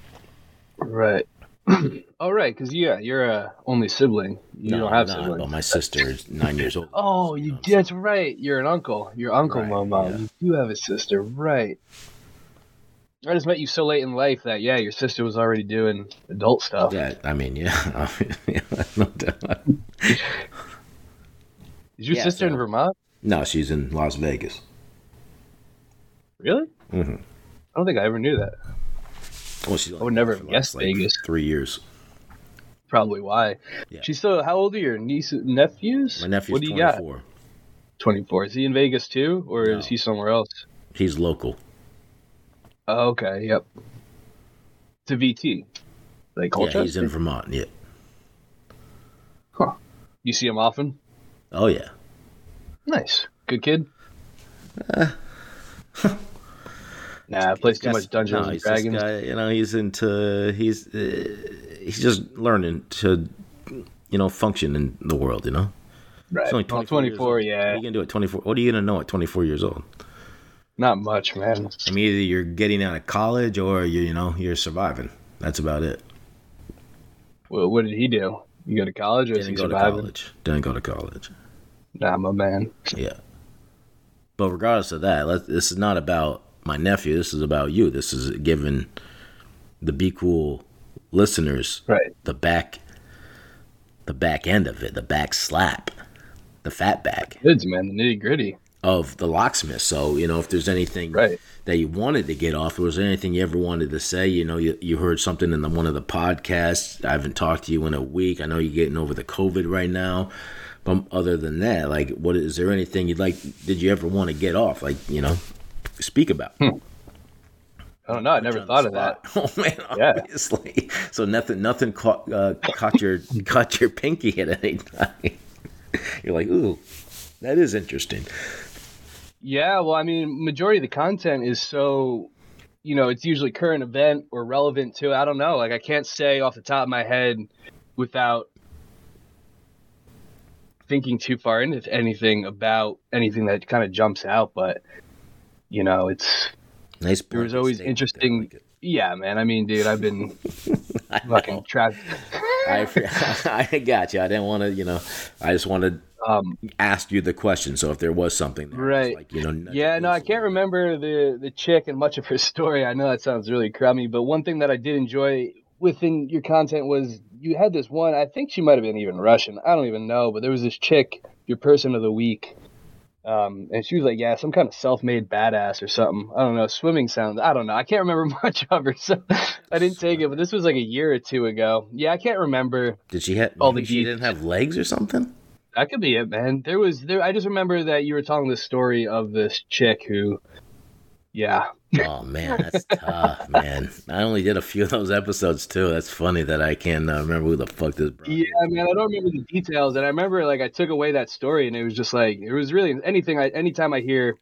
Right. All [clears throat] oh, right. Because, yeah, you're a only sibling. You No, don't have not, siblings. But my sister is nine years old. [laughs] Oh, you um, that's right. You're an uncle. Your uncle, Right, Mama. yeah. You do have a sister, right? I just met you so late in life that yeah, your sister was already doing adult stuff. Yeah, I mean, yeah, [laughs] yeah no doubt. [laughs] Is your Yeah, sister in Vermont? No, she's in Las Vegas. Really? Mhm. I don't think I ever knew that. Well, she's I would never for the guess like, Vegas. Three years. Probably why. Yeah. She's still. How old are your nieces, nephews? My nephew's What do you 24. got? Twenty-four. Is he in Vegas too, or No. is he somewhere else? He's local. Oh, okay. Yep. To VT. Like Yeah, Colchester. he's in Vermont. Yeah. Huh. You see him often? Oh yeah. Nice. Good kid. Uh. [laughs] nah, plays too much Dungeons no, and Dragons. guy, you know, he's into he's uh, he's just learning to you know function in the world. You know. Right. He's only Well, 24 years yeah. What are you gonna do at 24? What are you gonna know at 24 years old? Not much, man. I mean, either you're getting out of college or you you know you're surviving. That's about it. Well, what did he do? You go to college or is he Didn't go to college. Didn't go to college. Nah, my man. [laughs] Yeah. But regardless of that, this is not about my nephew. This is about you. This is giving the Be Cool listeners Right. the back, the back end of it, the back slap, the fat back Goods, man. The nitty gritty. of the locksmith. So you know, if there's anything Right. that you wanted to get off, or was there anything you ever wanted to say? You know, you, you heard something in the, one of the podcasts. I haven't talked to you in a week. I know you're getting over the COVID right now. But other than that, like, what is there anything you'd like? Did you ever want to get off? Like, you know, speak about. I don't know. I never thought of that. [laughs] Oh man, [laughs] Yeah. obviously. So nothing, nothing caught uh, caught your [laughs] caught your pinky at any time. You're like, ooh, that is interesting. Yeah, well, I mean, majority of the content is so you know, it's usually current event or relevant to. I don't know. Like I can't say off the top of my head without thinking too far into anything about anything that kind of jumps out. But you know, it's Nice. there was always interesting. like. Yeah, man. I mean, dude, I've been [laughs] fucking trapped. I, [laughs] I got you. I didn't want to, you know, I just wanted Um, to ask you the question. So if there was something there, Right. like, you know, Yeah, no, I can't remember the the chick and much of her [laughs] story. I know that sounds really crummy, but one thing that I did enjoy within your content was you had this one. I think she might have been even Russian. I don't even know, but there was this chick, your person of the week, um, and she was like, yeah, some kind of self-made badass or something. I don't know. Swimming sounds. I don't know. I can't remember [laughs] much of her, so I didn't take it. But this was like a year or two ago. Yeah, I can't remember. Did she have? All the she didn't have legs or something. That could be it, man. There was there. I just remember that you were telling the story of this chick who, yeah, Oh man, that's tough, man. I only did a few of those episodes too. That's funny that I can't uh, remember who the fuck this. Bro Yeah, man, I don't remember the details, and I remember like I took away that story, and it was just like it was really anything. I anytime I hear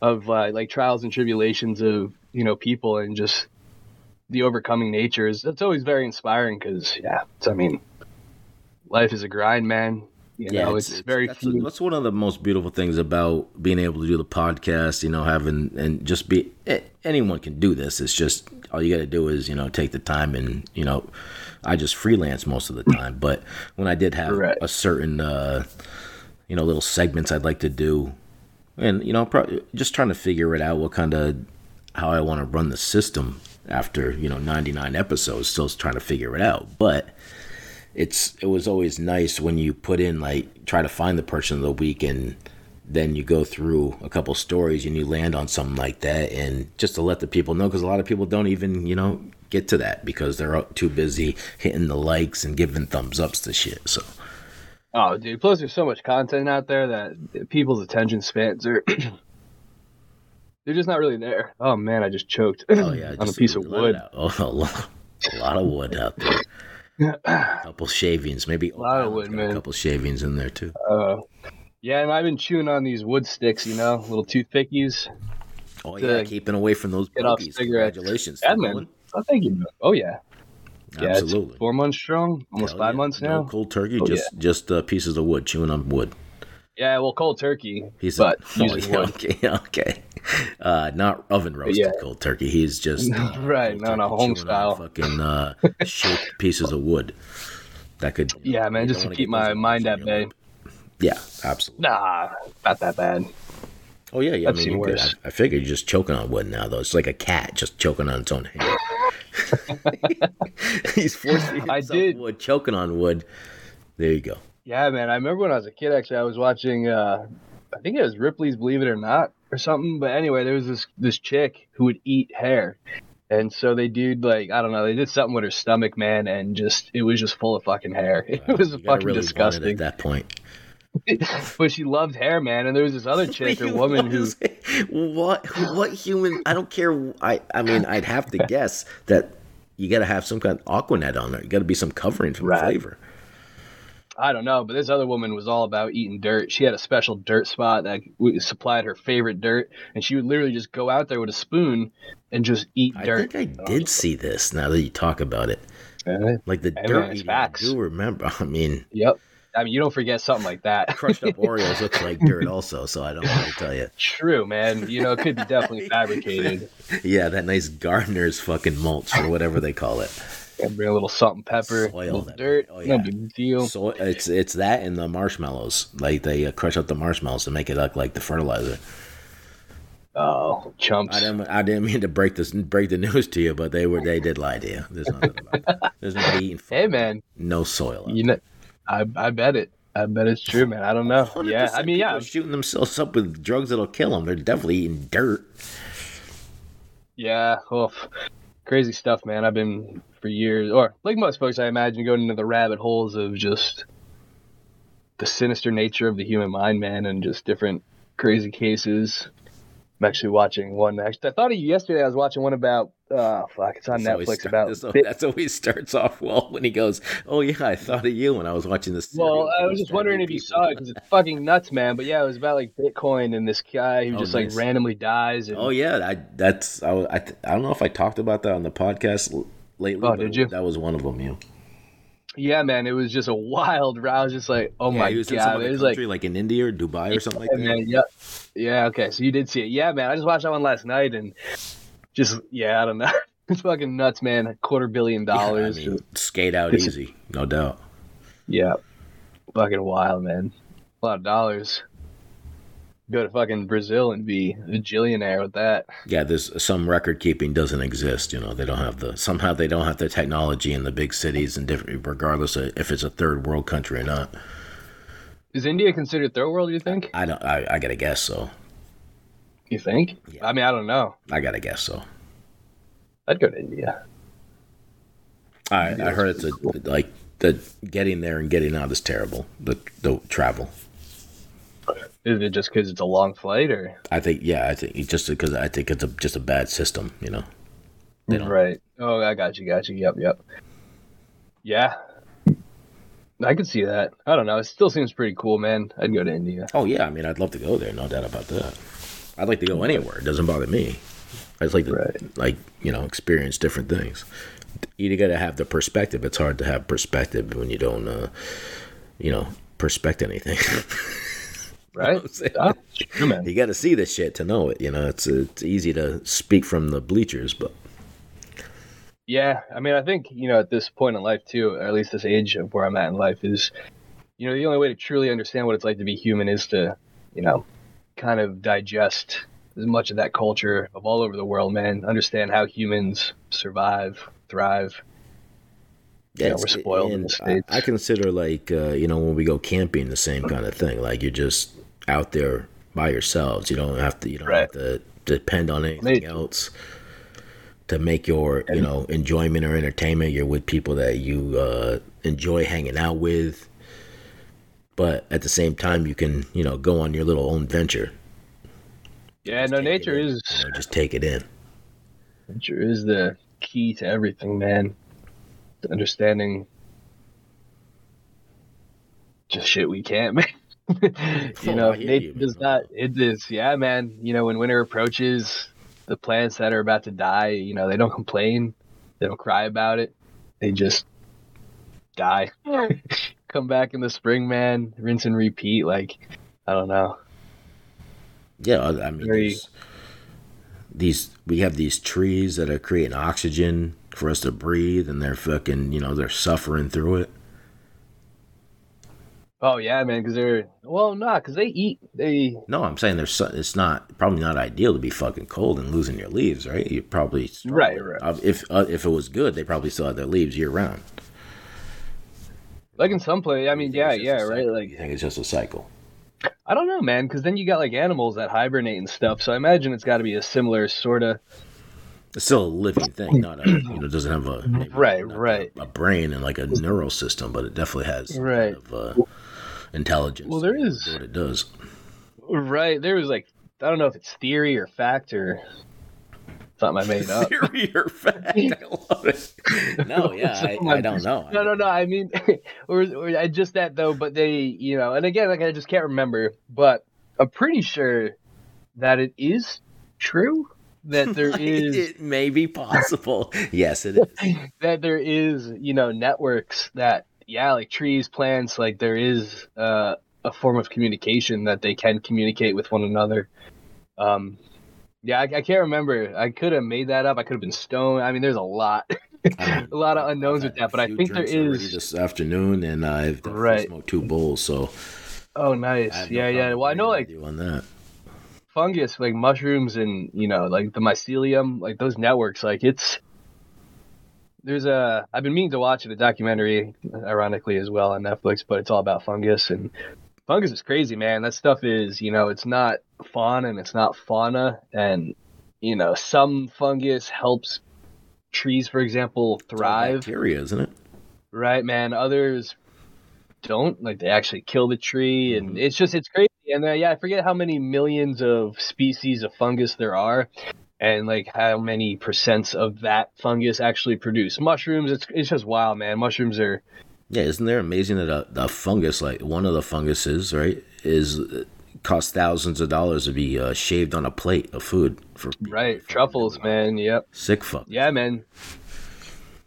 of uh, like trials and tribulations of you know people and just the overcoming nature is that's always very inspiring. Because yeah, it's, I mean, life is a grind, man. You know, it's, very that's, few. that's one of the most beautiful things about being able to do the podcast. You know, having and just be anyone can do this. It's just all you got to do is you know take the time and you know I just freelance most of the time. But when I did have Right. a certain uh, you know little segments I'd like to do, and you know pro- just trying to figure it out what kind of how I want to run the system after you know 99 episodes. Still trying to figure it out, but it's it was always nice when you put in like try to find the person of the week and then you go through a couple stories and you land on something like that and just to let the people know because a lot of people don't even you know get to that because they're too busy hitting the likes and giving thumbs ups to shit so Oh, dude. Plus, there's so much content out there that people's attention spans are. [clears throat] They're just not really there. Oh man, I just choked oh yeah [clears throat] on a just piece of wood. out. [laughs] oh, a lot, a lot of wood out there a [coughs] couple shavings maybe A lot of wood, man. a couple shavings in there too Uh, yeah, and I've been chewing on these wood sticks, you know, little toothpickies. oh yeah keeping away from those get off boogies. cigarettes. congratulations Yeah, man. Oh, thank you. Oh yeah, yeah. absolutely four months strong, almost Hell five yeah. months No now. cold turkey, Oh, just just uh, pieces of wood, chewing on wood. Yeah, well, cold turkey, He's but oh, using yeah, okay, [laughs] okay. Uh, not oven roasted Yeah. cold turkey. He's just [laughs] uh, Right, no, no, home style. Fucking uh, [laughs] shaped pieces of wood. That could. you know, Yeah, man, just to keep my mind at bay. lip. Yeah, absolutely. Nah, not that bad. Oh yeah, yeah. I've I mean, seen could- I, I figured you're just choking on wood now, though. It's like a cat just choking on its own hair. He's forcing I himself did. wood, choking on wood. There you go. Yeah, man. I remember when I was a kid. Actually, I was watching. uh I think it was Ripley's Believe It or Not or something. But anyway, there was this this chick who would eat hair, and so they did like I don't know. They did something with her stomach, man, and just it was just full of fucking hair. [laughs] It was fucking really disgusting. at that point. [laughs] but she loved hair, man. And there was this other [laughs] chick or woman who. what what human I don't care I I mean I'd have to guess that you got to have some kind of Aquanet on there. You got to be some covering for Right. the flavor. I don't know, but this other woman was all about eating dirt. She had a special dirt spot that supplied her favorite dirt, and she would literally just go out there with a spoon and just eat I dirt. I think I did see this now that you talk about it. Uh, Like the Hey, dirt eating, I do remember. [laughs] I mean, Yep. I mean, you don't forget something like that. crushed up [laughs] Oreos looks like dirt also, so I don't want to tell you. True, man. You know, it could be definitely [laughs] fabricated. Yeah, that nice gardener's fucking mulch or whatever they call it. And bring a little salt and pepper, Soil a little that- dirt. oh, No yeah. big deal. So it's it's that and the marshmallows. Like they uh, crush up the marshmallows to make it look like the fertilizer. Oh, chumps. I didn't I didn't mean to break this break the news to you, but they were they did lie to you. There's nothing about it. There's nobody eating [laughs] Hey, man. no soil. You know, I I bet it. I bet it's true, man. I don't know. Yeah, I mean, yeah, shooting themselves up with drugs that'll kill them. They're definitely eating dirt. Yeah, oof. crazy stuff, man. I've been for years, or like most folks, I imagine, going into the rabbit holes of just the sinister nature of the human mind, man, and just different crazy cases. I'm actually watching one. Actually, I thought of you yesterday. I was watching one about Oh fuck! It's on That's Netflix start- about. that's, Bit- that's always starts off well [laughs] when he goes, "Oh yeah, I thought of you when I was watching this." well, I was just wondering if you saw it because it's [laughs] fucking nuts, man. But yeah, it was about like Bitcoin and this guy who Oh, just nice. like randomly dies. And, Oh yeah, I that's I, I I don't know if I talked about that on the podcast lately. Oh, did you? That was one of them. Yeah. yeah, man, it was just a wild. route. I was just like, oh yeah, my he was in some god, it was like like, in India or Dubai or something like Yeah, that. man, yep. Yeah, okay. So you did see it. Yeah, man. I just watched that one last night and just yeah, I don't know. [laughs] it's fucking nuts, man. A quarter billion Yeah, I dollars. mean, skate out easy, no doubt. Yeah. Fucking wild, man. A lot of dollars. Go to fucking Brazil and be a jillionaire with that. Yeah, there's some record keeping doesn't exist. You know, they don't have the somehow they don't have the technology in the big cities and different, regardless of if it's a third world country or not. Is India considered third world, you think? I don't. I, I gotta guess so. You think? Yeah. I mean, I don't know. I gotta guess so. I'd go to India. I I heard it's a like the getting there and getting out is terrible. The the travel. Is it just because it's a long flight or? I think yeah. I think just because I think it's a, just a bad system. You know. They don't- Right. Oh, I got you, got you. Yep, yep. Yeah. I could see that. I don't know. It still seems pretty cool, man. I'd go to India. Oh yeah. I mean, I'd love to go there. No doubt about that. I'd like to go anywhere. It doesn't bother me. I just like to Right. like you know experience different things. You got to have the perspective. It's hard to have perspective when you don't, uh, you know, perspect anything. [laughs] [laughs] Right? I'm saying? Yeah, you got to see this shit to know it. You know, it's it's easy to speak from the bleachers, but Yeah, I mean, I think you know at this point in life too, or at least this age of where I'm at in life is, you know, the only way to truly understand what it's like to be human is to, you know, kind of digest as much of that culture of all over the world, man. Understand how humans survive, thrive. Yeah, it's- we're spoiled in the States. I, I consider like uh, you know when we go camping the same kind of thing. Like you're just out there by yourselves. You don't have to. You don't Right. have to depend on anything Mate. else to make your you know enjoyment or entertainment. You're with people that you uh, enjoy hanging out with. But at the same time, you can you know go on your little own venture. Yeah, no, nature is you know, just take it in. nature is the key to everything, man. To understanding just shit we can't, [laughs] man. [laughs] you Oh, know, I hear nature you, does man. not. It is, yeah, man. You know, when winter approaches, the plants that are about to die, you know, they don't complain, they don't cry about it, they just die. [laughs] Come back in the spring, man. Rinse and repeat. Like, I don't know. Yeah, I I mean, Very- these, these we have these trees that are creating oxygen for us to breathe, and they're fucking, you know, they're suffering through it. Oh yeah, man. Because they're well, not because they eat. They No, I'm saying there's it's not probably not ideal to be fucking cold and losing your leaves, right? You probably Right, right. Uh, If uh, if it was good, they probably still had their leaves year round. like in some place. I mean, yeah, yeah, right. Like you think it's just a cycle? I don't know, man, because then you got like animals that hibernate and stuff. So I imagine it's got to be a similar sort of. It's still a living thing, not a you know, it doesn't have a Right, right. a, a brain and like a neural system, but it definitely has Right. kind of uh, intelligence. Well, there is- what it does. Right. There was like I don't know if it's theory or fact or something I made up. [laughs] Theory or fact? I love it. No, [laughs] yeah, I, I don't know. No, no, no. I mean, [laughs] or, or just that though. But they, you know, and again, like I just can't remember. But I'm pretty sure that it is true that there is it may be possible. yes, it is. that there is you know networks that yeah like trees plants like there is uh, a form of communication that they can communicate with one another um yeah I, I can't remember i could have made that up i could have been stoned i mean there's a lot [laughs] a lot of unknowns with that but I think there is this afternoon, and I've Right. smoked two bowls. So oh nice have no yeah yeah well i know like on that. fungus like mushrooms and you know like the mycelium like those networks like it's there's a i've been meaning to watch it a documentary ironically as well on netflix but it's all about fungus and fungus is crazy man. That stuff is you know it's not fauna and it's not fauna and you know some fungus helps trees for example It's thrive. bacteria, isn't it? right man. Others don't. Like they actually kill the tree and it's just it's crazy. And uh, yeah i forget how many millions of species of fungus there are and like how many percents of that fungus actually produce mushrooms. It's it's just wild, man. Mushrooms are Yeah, isn't there amazing that a, a fungus like one of the funguses, right, is costs thousands of dollars to be uh, shaved on a plate of food for right truffles, man. Yep. sick fuck. Yeah, man.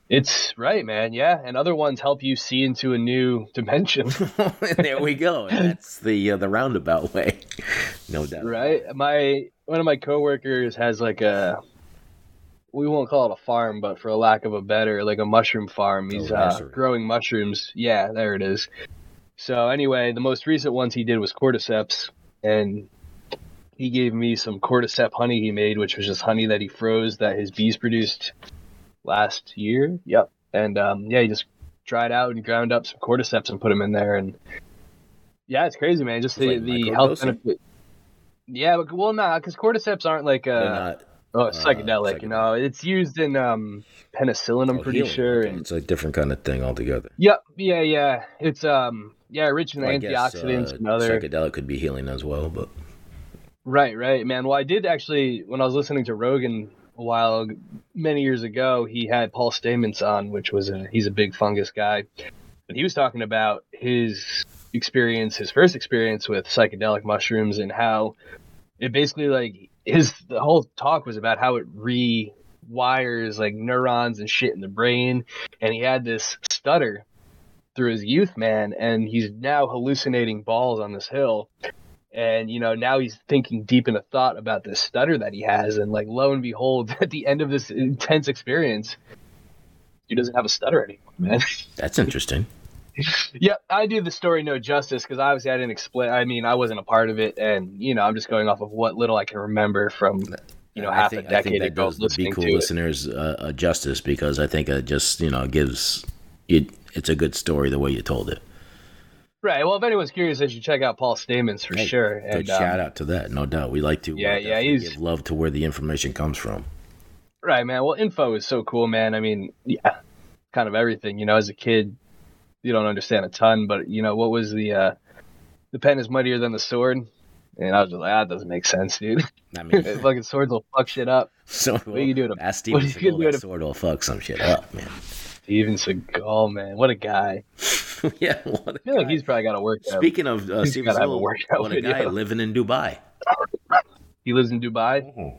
It's right, man. Yeah, and other ones help you see into a new dimension. [laughs] there we go. That's the uh, the roundabout way, [laughs] no doubt. right. My one of my coworkers has like a we won't call it a farm, but for a lack of a better, like a mushroom farm. He's Oh, uh, growing mushrooms. Yeah, there it is. So anyway, the most recent ones he did was cordyceps, and he gave me some cordyceps honey he made, which was just honey that he froze that his bees produced last year. Yep. And um, yeah, he just dried out and ground up some cordyceps and put them in there, and yeah, it's crazy, man. Just the Like the health benefit. Yeah, but well, nah, because cordyceps aren't like uh, not oh uh, psychedelic. You know, it's used in um penicillin. I'm oh, pretty healing. sure. Okay, And It's a different kind of thing altogether. yep, yeah, yeah. It's um yeah, rich in Well, I guess, antioxidants uh, and other. psychedelic could be healing as well, but Right, right, man. Well, I did actually when I was listening to Rogan a while many years ago, he had Paul Stamets on, which was a he's a big fungus guy, and he was talking about his experience, his first experience with psychedelic mushrooms, and how it basically like his the whole talk was about how it rewires like neurons and shit in the brain, and he had this stutter through his youth, man, and he's now hallucinating balls on this hill and you know now he's thinking deep in a thought about this stutter that he has and like lo and behold [laughs] at the end of this intense experience he doesn't have a stutter anymore man [laughs] that's interesting. yeah i do the story no justice because obviously i didn't explain i mean i wasn't a part of it and you know i'm just going off of what little i can remember from you know half think, a I think decade that ago does the Be Cool listeners uh, uh, justice because I think it just you know gives it. It's a good story the way you told it. Right well if anyone's curious they should check out paul stamets for Hey, sure Good and um, shout out to that, no doubt. We like to uh, Yeah, yeah, he's- give love to where the information comes from. Right, man. Well, info is so cool, man. I mean, yeah, kind of everything. You know, as a kid, you don't understand a ton, but you know, what was the uh the pen is mightier than the sword? And I was just like, ah, that doesn't make sense, dude. I mean, [laughs] Fucking swords will fuck shit up. [laughs] so What are you doing? Ask what Steven you doing? that sword will fuck some shit up, man. Steven Seagal, man, what a guy. [laughs] yeah. What a I feel like he's probably got to work. Speaking of uh, Steven Seagal, workout what a guy living in Dubai. He lives in Dubai.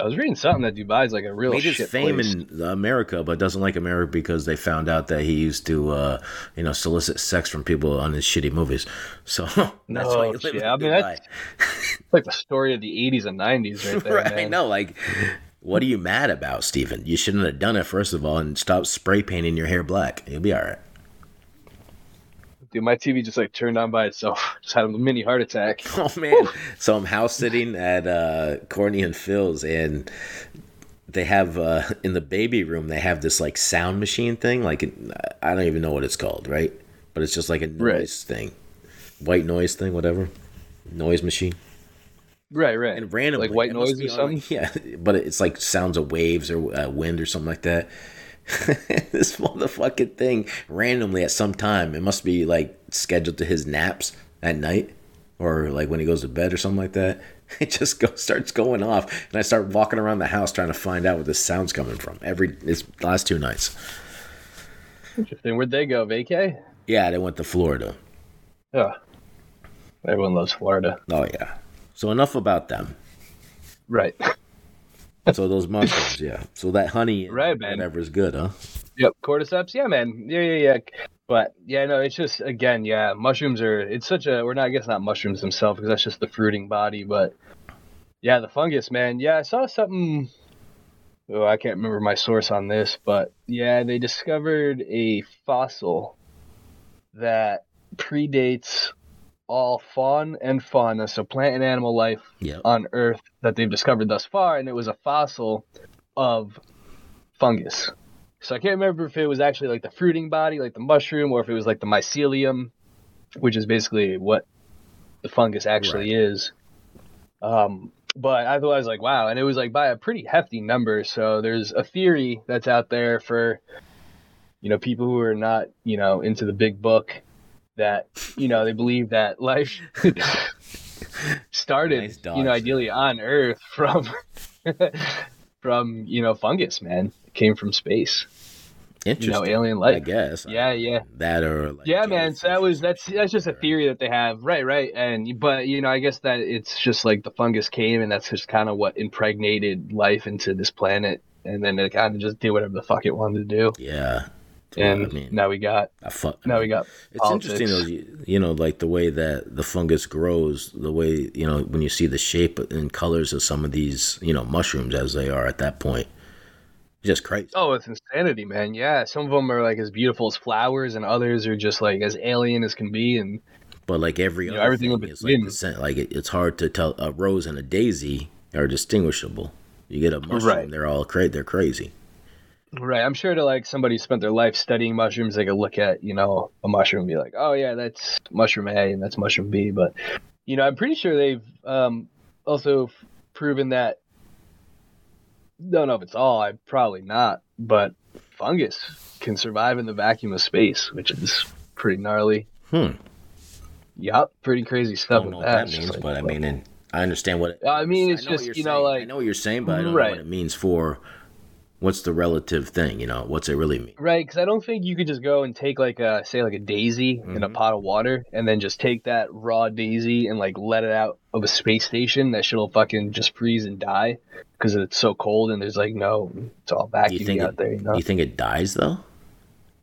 I was reading something that Dubai is like a real Made his fame place. in America, but doesn't like America because they found out that he used to, uh, you know, solicit sex from people on his shitty movies. [laughs] So that's No why he lived in I mean, Dubai. that's- like the story of the 80s and 90s right [laughs] there, right? man. No, like, what are you mad about, Stephen? You shouldn't have done it first of all, and stop spray painting your hair black. You'll be all right. Dude, my TV just like turned on by itself. [laughs] Just had a mini heart attack. [laughs] Oh man! so I'm house sitting at uh, Courtney and Phil's, and they have uh, in the baby room they have this like sound machine thing. Like I don't even know what it's called, right? But it's just like a noise Right. thing, white noise thing, whatever, noise machine. Right, right. And randomly, like white noise or something. like- [laughs] yeah, but it's like sounds of waves or uh, wind or something like that. [laughs] this motherfucking thing randomly at some time. It must be like scheduled to his naps at night or like when he goes to bed or something like that. [laughs] It just go, starts going off, and I start walking around the house trying to find out where the sound's coming from. Every it's last two nights. Interesting. Where'd they go? Vacay? Yeah, they went to Florida. Yeah. Everyone loves Florida. Oh yeah. So enough about them. Right. [laughs] So those mushrooms, yeah. So that honey, [laughs] Right, man. whatever's good, huh? Yep. Cordyceps. Yeah, man. Yeah, yeah, yeah. But yeah, no, it's just again, yeah, mushrooms are. It's such a. We're not. I guess not mushrooms themselves because that's just the fruiting body. But yeah, the fungus, man. Yeah, I saw something. Oh, I can't remember my source on this, but yeah, they discovered a fossil that predates all fawn and fauna, so plant and animal life Yep. on Earth that they've discovered thus far, and it was a fossil of fungus. So I can't remember if it was actually like the fruiting body, like the mushroom, or if it was like the mycelium, which is basically what the fungus actually is. Um, but I thought I was like, wow, and it was like by a pretty hefty number. So there's a theory that's out there for, you know, people who are not, you know, into the big book, that you know they believe that life [laughs] started, Nice you know, ideally on Earth from [laughs] from you know fungus, man. It came from space. Interesting. You know, alien life. I guess. Uh, yeah, yeah. That or like yeah, man. So that was that's that's just a theory that they have, right? Right. And but you know, I guess that it's just like the fungus came, and that's just kind of what impregnated life into this planet, and then it kind of just did whatever the fuck it wanted to do, Yeah. And I mean, now we got I now we got It's politics. interesting though, you, know, like the way that the fungus grows, the way you know when you see the shape and colors of some of these, you know, mushrooms as they are at that point, just crazy. Oh, it's insanity, man. Yeah, some of them are like as beautiful as flowers, and others are just like as alien as can be. And But like every You know, other everything thing in is like the. Like it, it's hard to tell a rose and a daisy are distinguishable. You get a mushroom, Right. they're all cra- they're crazy. Right, I'm sure to like somebody who spent their life studying mushrooms, they could look at you know a mushroom and be like, oh yeah, that's mushroom A and that's mushroom B. But you know, I'm pretty sure they've um, also f- proven that. Don't know if it's all. I probably not, but fungus can survive in the vacuum of space, which is pretty gnarly. Hmm. Yup, pretty crazy stuff. I don't know with what that. that means, like, but I mean, and I understand what. It, I mean, it's just, you're know, saying. like- I know what you're saying, but I don't know what it means for. What's the relative thing? You know, what's it really mean? Right, because I don't think you could just go and take like a say like a daisy in a Mhm. pot of water and then just take that raw daisy and like let it out of a space station. That shit'll fucking just freeze and die because it's so cold and there's like no, it's all vacuum think out it- there. You know? You think it dies though?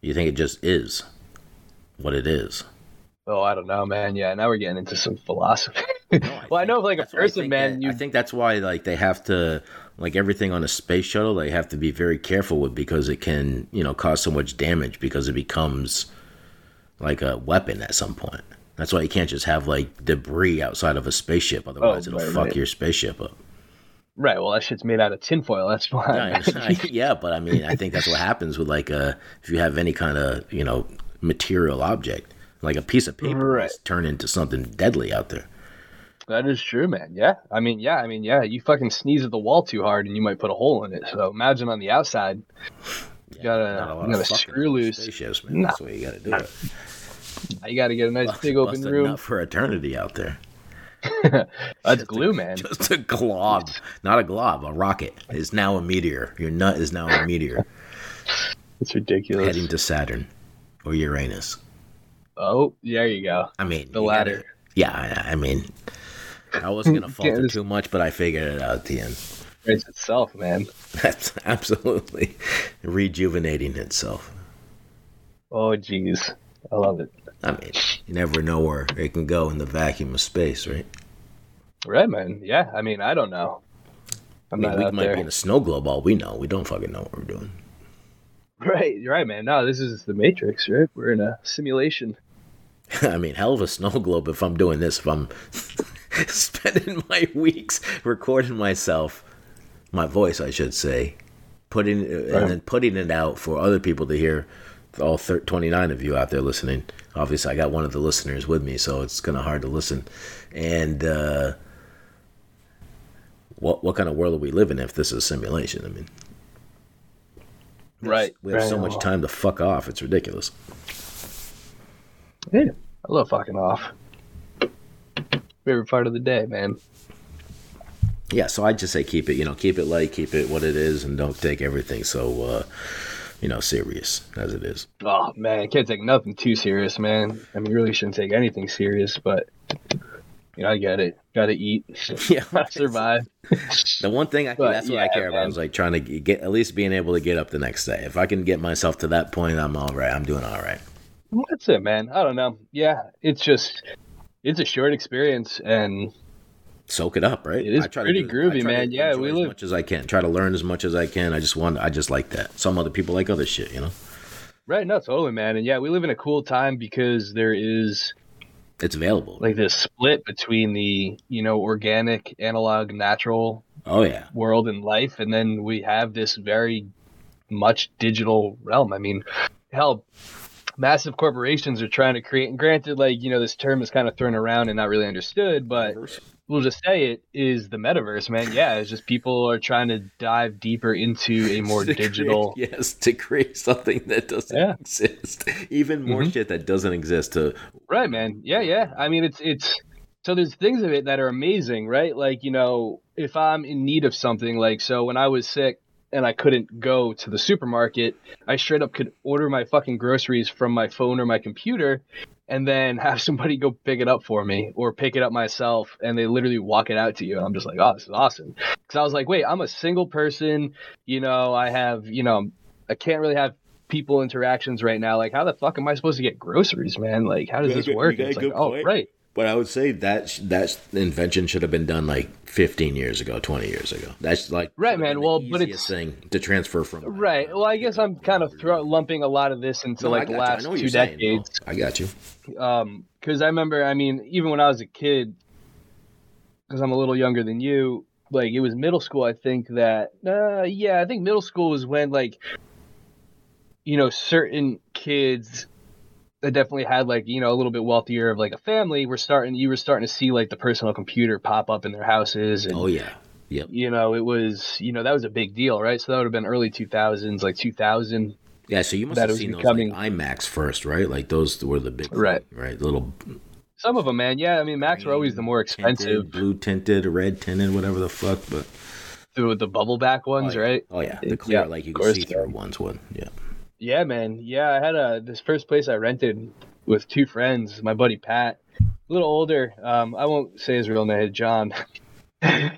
You think it just is what it is? Oh, I don't know, man. Yeah, now we're getting into some philosophy. No, [laughs] well, I know like a why I person, man, that- you I think that's why like they have to like everything on a space shuttle they have to be very careful with because it can you know cause so much damage because it becomes like a weapon at some point. That's why you can't just have like debris outside of a spaceship, otherwise Oh, it'll right, fuck right. your spaceship up. right. Well, that shit's made out of tinfoil. That's I [laughs] yeah, but I mean, I think that's what happens with like a if you have any kind of you know material object, like a piece of paper, Right. into something deadly out there. That is true, man. Yeah. I mean, yeah. I mean, yeah. You fucking sneeze at the wall too hard and you might put a hole in it. So imagine on the outside. Yeah, gotta- a you gotta screw loose. spaceships, man. That's the way you got to do it. You got to get a nice big open room. for eternity out there. [laughs] That's glue, man. Just a glob, not a glob, a rocket is now a meteor. Your nut is now a meteor [laughs] It's ridiculous. heading to Saturn or Uranus. Oh, there you go. I mean, The ladder. gotta- yeah, I, I mean, I wasn't gonna [laughs] falter too much, but I figured it out at the end. It's itself, man. [laughs] That's absolutely rejuvenating itself. Oh, jeez. I love it. I mean, you never know where it can go in the vacuum of space, right? Right, man. Yeah. I mean, I don't know. I I'm mean, not we might there. be in a snow globe. All we know, we don't fucking know what we're doing. [laughs] Right. You're right, man. No, this is the Matrix, right? We're in a simulation. [laughs] I mean, hell of a snow globe if I'm doing this. If I'm [laughs] spending my weeks recording myself, my voice, I should say, putting and then putting it out for other people to hear. All thir- 29 of you out there listening. Obviously, I got one of the listeners with me, so it's kind of hard to listen. And uh, what what kind of world are we living if this is a simulation? I mean, Right. we have right. so much time to fuck off. It's ridiculous. Yeah. I love fucking off. Favorite part of the day, man. Yeah, so I just say keep it, you know, keep it light, keep it what it is, and don't take everything so, uh, you know, serious as it is. Oh man, can't take nothing too serious, man. I mean, you really shouldn't take anything serious, but you know, I get it. Got to eat, [laughs] [laughs] Yeah, survive. the one thing I But, that's what I yeah, care about is like trying to get at least being able to get up the next day. If I can get myself to that point, I'm all right. I'm doing all right. That's it, man. I don't know. Yeah, it's just it's a short experience, and Soak it up, right? It is I try to pretty do- I groovy, man. Yeah, we as live- as much as I can. Try to learn as much as I can. I just want, I just like that. Some other people like other shit, you know. right, no, totally, man. And yeah, we live in a cool time because there is It's available. like this split between the you know organic, analog, natural oh yeah, world and life, and then we have this very much digital realm. I mean, hell, massive corporations are trying to create. And granted, like you know, this term is kind of thrown around and not really understood, but we'll just say it is the metaverse, man. Yeah, it's just people are trying to dive deeper into a [laughs] more digital. create- yes, to create something that doesn't Yeah. exist, even more Mhm. shit that doesn't exist. To Right, man. Yeah, yeah. I mean, it's it's so there's things of it that are amazing, right? Like, you know, if I'm in need of something, like, so when I was sick and I couldn't go to the supermarket, I straight up could order my fucking groceries from my phone or my computer and then [laughs] have somebody go pick it up for me or pick it up myself and they literally walk it out to you. And I'm just like, oh, this is awesome. Cause I was like, wait, I'm a single person. You know, I have, you know, I can't really have people interactions right now. Like, how the fuck am I supposed to get groceries, man? Like, how does this good- work? you got a It's like, good oh, right. But I would say that that invention should have been done like 15 years ago, 20 years ago. That's like Right, man. the Well, but it's- thing to transfer from. Right. Well, I guess I'm kind of throw, lumping a lot of this into No, like the got you. I last two saying. No, decades. I got you. um because i remember i mean even when i was a kid because i'm a little younger than you like it was middle school i think that uh yeah i think middle school was when like you know certain kids that definitely had like you know a little bit wealthier of like a family were starting you were starting to see like the personal computer pop up in their houses and Oh yeah. Yep. you know it was you know that was a big deal right so that would have been early 2000s like 2000 Yeah. So you must have seen becoming- those like iMacs first, right? Like those were the big, Right. Right. Little some of them man yeah i mean macs were always the more expensive tinted, blue tinted, red tinted, whatever the fuck. But the, the bubble back ones oh, yeah. right Oh yeah, the clear of like you can see through yeah. ones one. Yeah. Yeah, man. Yeah, I had a this first place I rented with two friends. My buddy Pat, a little older. Um, I won't say his real name, John. [laughs]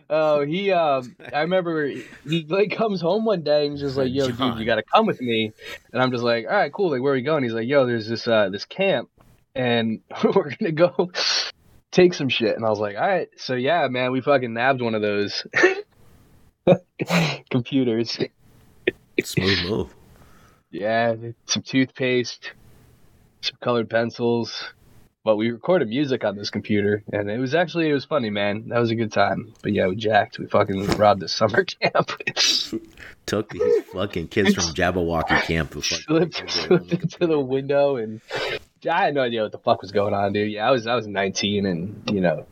Oh, he. Um, I remember he like comes home one day and he's just like, "Yo, dude, you got to come with me." And I'm just like, "All right, cool. Like, where are we going?" He's like, "Yo, there's this uh this camp, and [laughs] we're gonna go take some shit." And I was like, "All right." So yeah, man, we fucking nabbed one of those [laughs] computers. Smooth move. Yeah, some toothpaste, some colored pencils. But we recorded music on this computer, and it was actually it was funny, man. That was a good time. But yeah, we jacked. We fucking robbed a summer [laughs] camp. [laughs] Took these fucking kids from [laughs] Jabberwocky camp. to slipped, slipped into the window, and I had no idea what the fuck was going on, dude. Yeah, I was I was 19, and you know,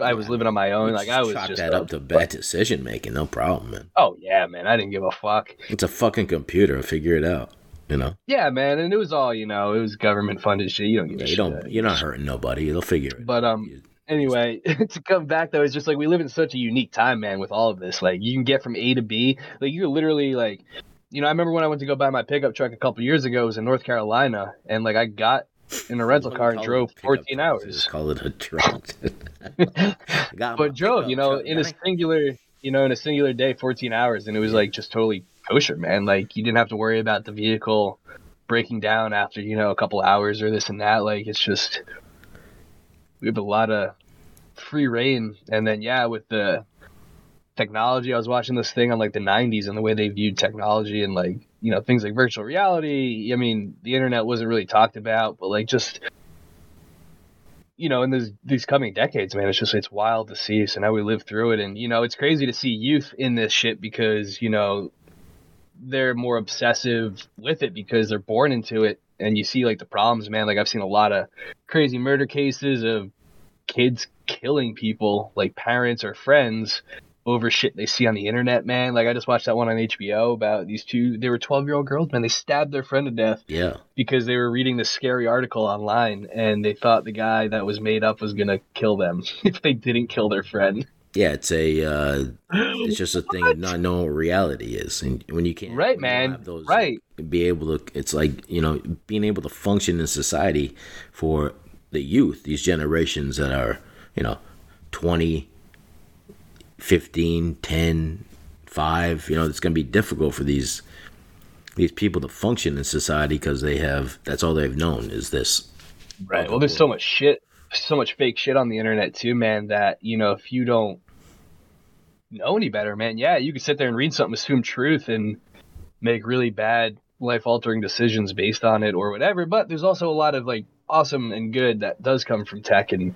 I was living on my own. Like I was Chalk just that up to bad decision making. No problem, man. Oh yeah, man. I didn't give a fuck. It's a fucking computer. Figure it out. You know. Yeah, man. And it was all you know. It was government funded shit. You don't give a you shit. don't. You're not hurting nobody. They'll figure it. But um, You- anyway, [laughs] to come back though, it's just like we live in such a unique time, man. With all of this, like you can get from A to B. Like you could literally like, you know, I remember when I went to go buy my pickup truck a couple years ago. It was in North Carolina, and like I got in a rental car and drove 14 truck, hours. Just call it a truck. I [laughs] [laughs] got my but drove, you know, truck, in a singular, you know, in a singular day, 14 hours, and it was like just totally kosher, man. Like you didn't have to worry about the vehicle breaking down after you know a couple hours or this and that. Like it's just we have a lot of free reign, and then yeah, with the technology, I was watching this thing on like the 90s and the way they viewed technology and like you know things like virtual reality. I mean, the internet wasn't really talked about, but like just you know, in these these coming decades, man, it's just it's wild to see. So now we live through it, and you know, it's crazy to see youth in this shit because you know they're more obsessive with it because they're born into it, and you see like the problems, man. Like I've seen a lot of crazy murder cases of kids killing people, like parents or friends. Over shit they see on the internet, man. Like I just watched that one on HBO about these two. They were twelve year old girls, man. They stabbed their friend to death Yeah. because they were reading this scary article online and they thought the guy that was made up was gonna kill them [laughs] if they didn't kill their friend. Yeah. It's a. Uh, [gasps] it's just a thing of not knowing what reality is, and when you can't. Right, when you don't man. have those, Right. Be able to. It's like you know being able to function in society for the youth, these generations that are you know 20, 15, 10, 5, you know, it's going to be difficult for these these people to function in society because they have that's all they've known is this. Right. Well, there's so much shit, so much fake shit on the internet too, man. That you know, if you don't know any better, man, yeah, you could sit there and read something, assume truth, and make really bad life altering decisions based on it or whatever. But there's also a lot of like awesome and good that does come from tech and.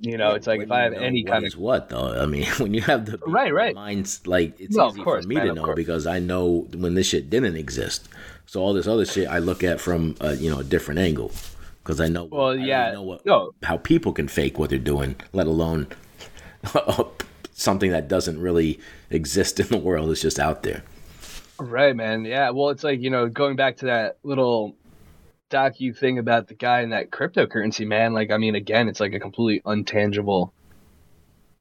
You know, it's like if I have any what kind of what though. I mean, [laughs] when you have the Right, right. minds like it's No, of easy course, for me man, to know course. because I know when this shit didn't exist. So all this other shit I look at from uh, you know a different angle because I know. Well, I yeah, know what, no. how people can fake what they're doing, let alone [laughs] something that doesn't really exist in the world. It's just out there. Right, man. Yeah. Well, it's like, you know, going back to that little docu thing about the guy in that cryptocurrency man. Like, I mean, again, it's like a completely untangible,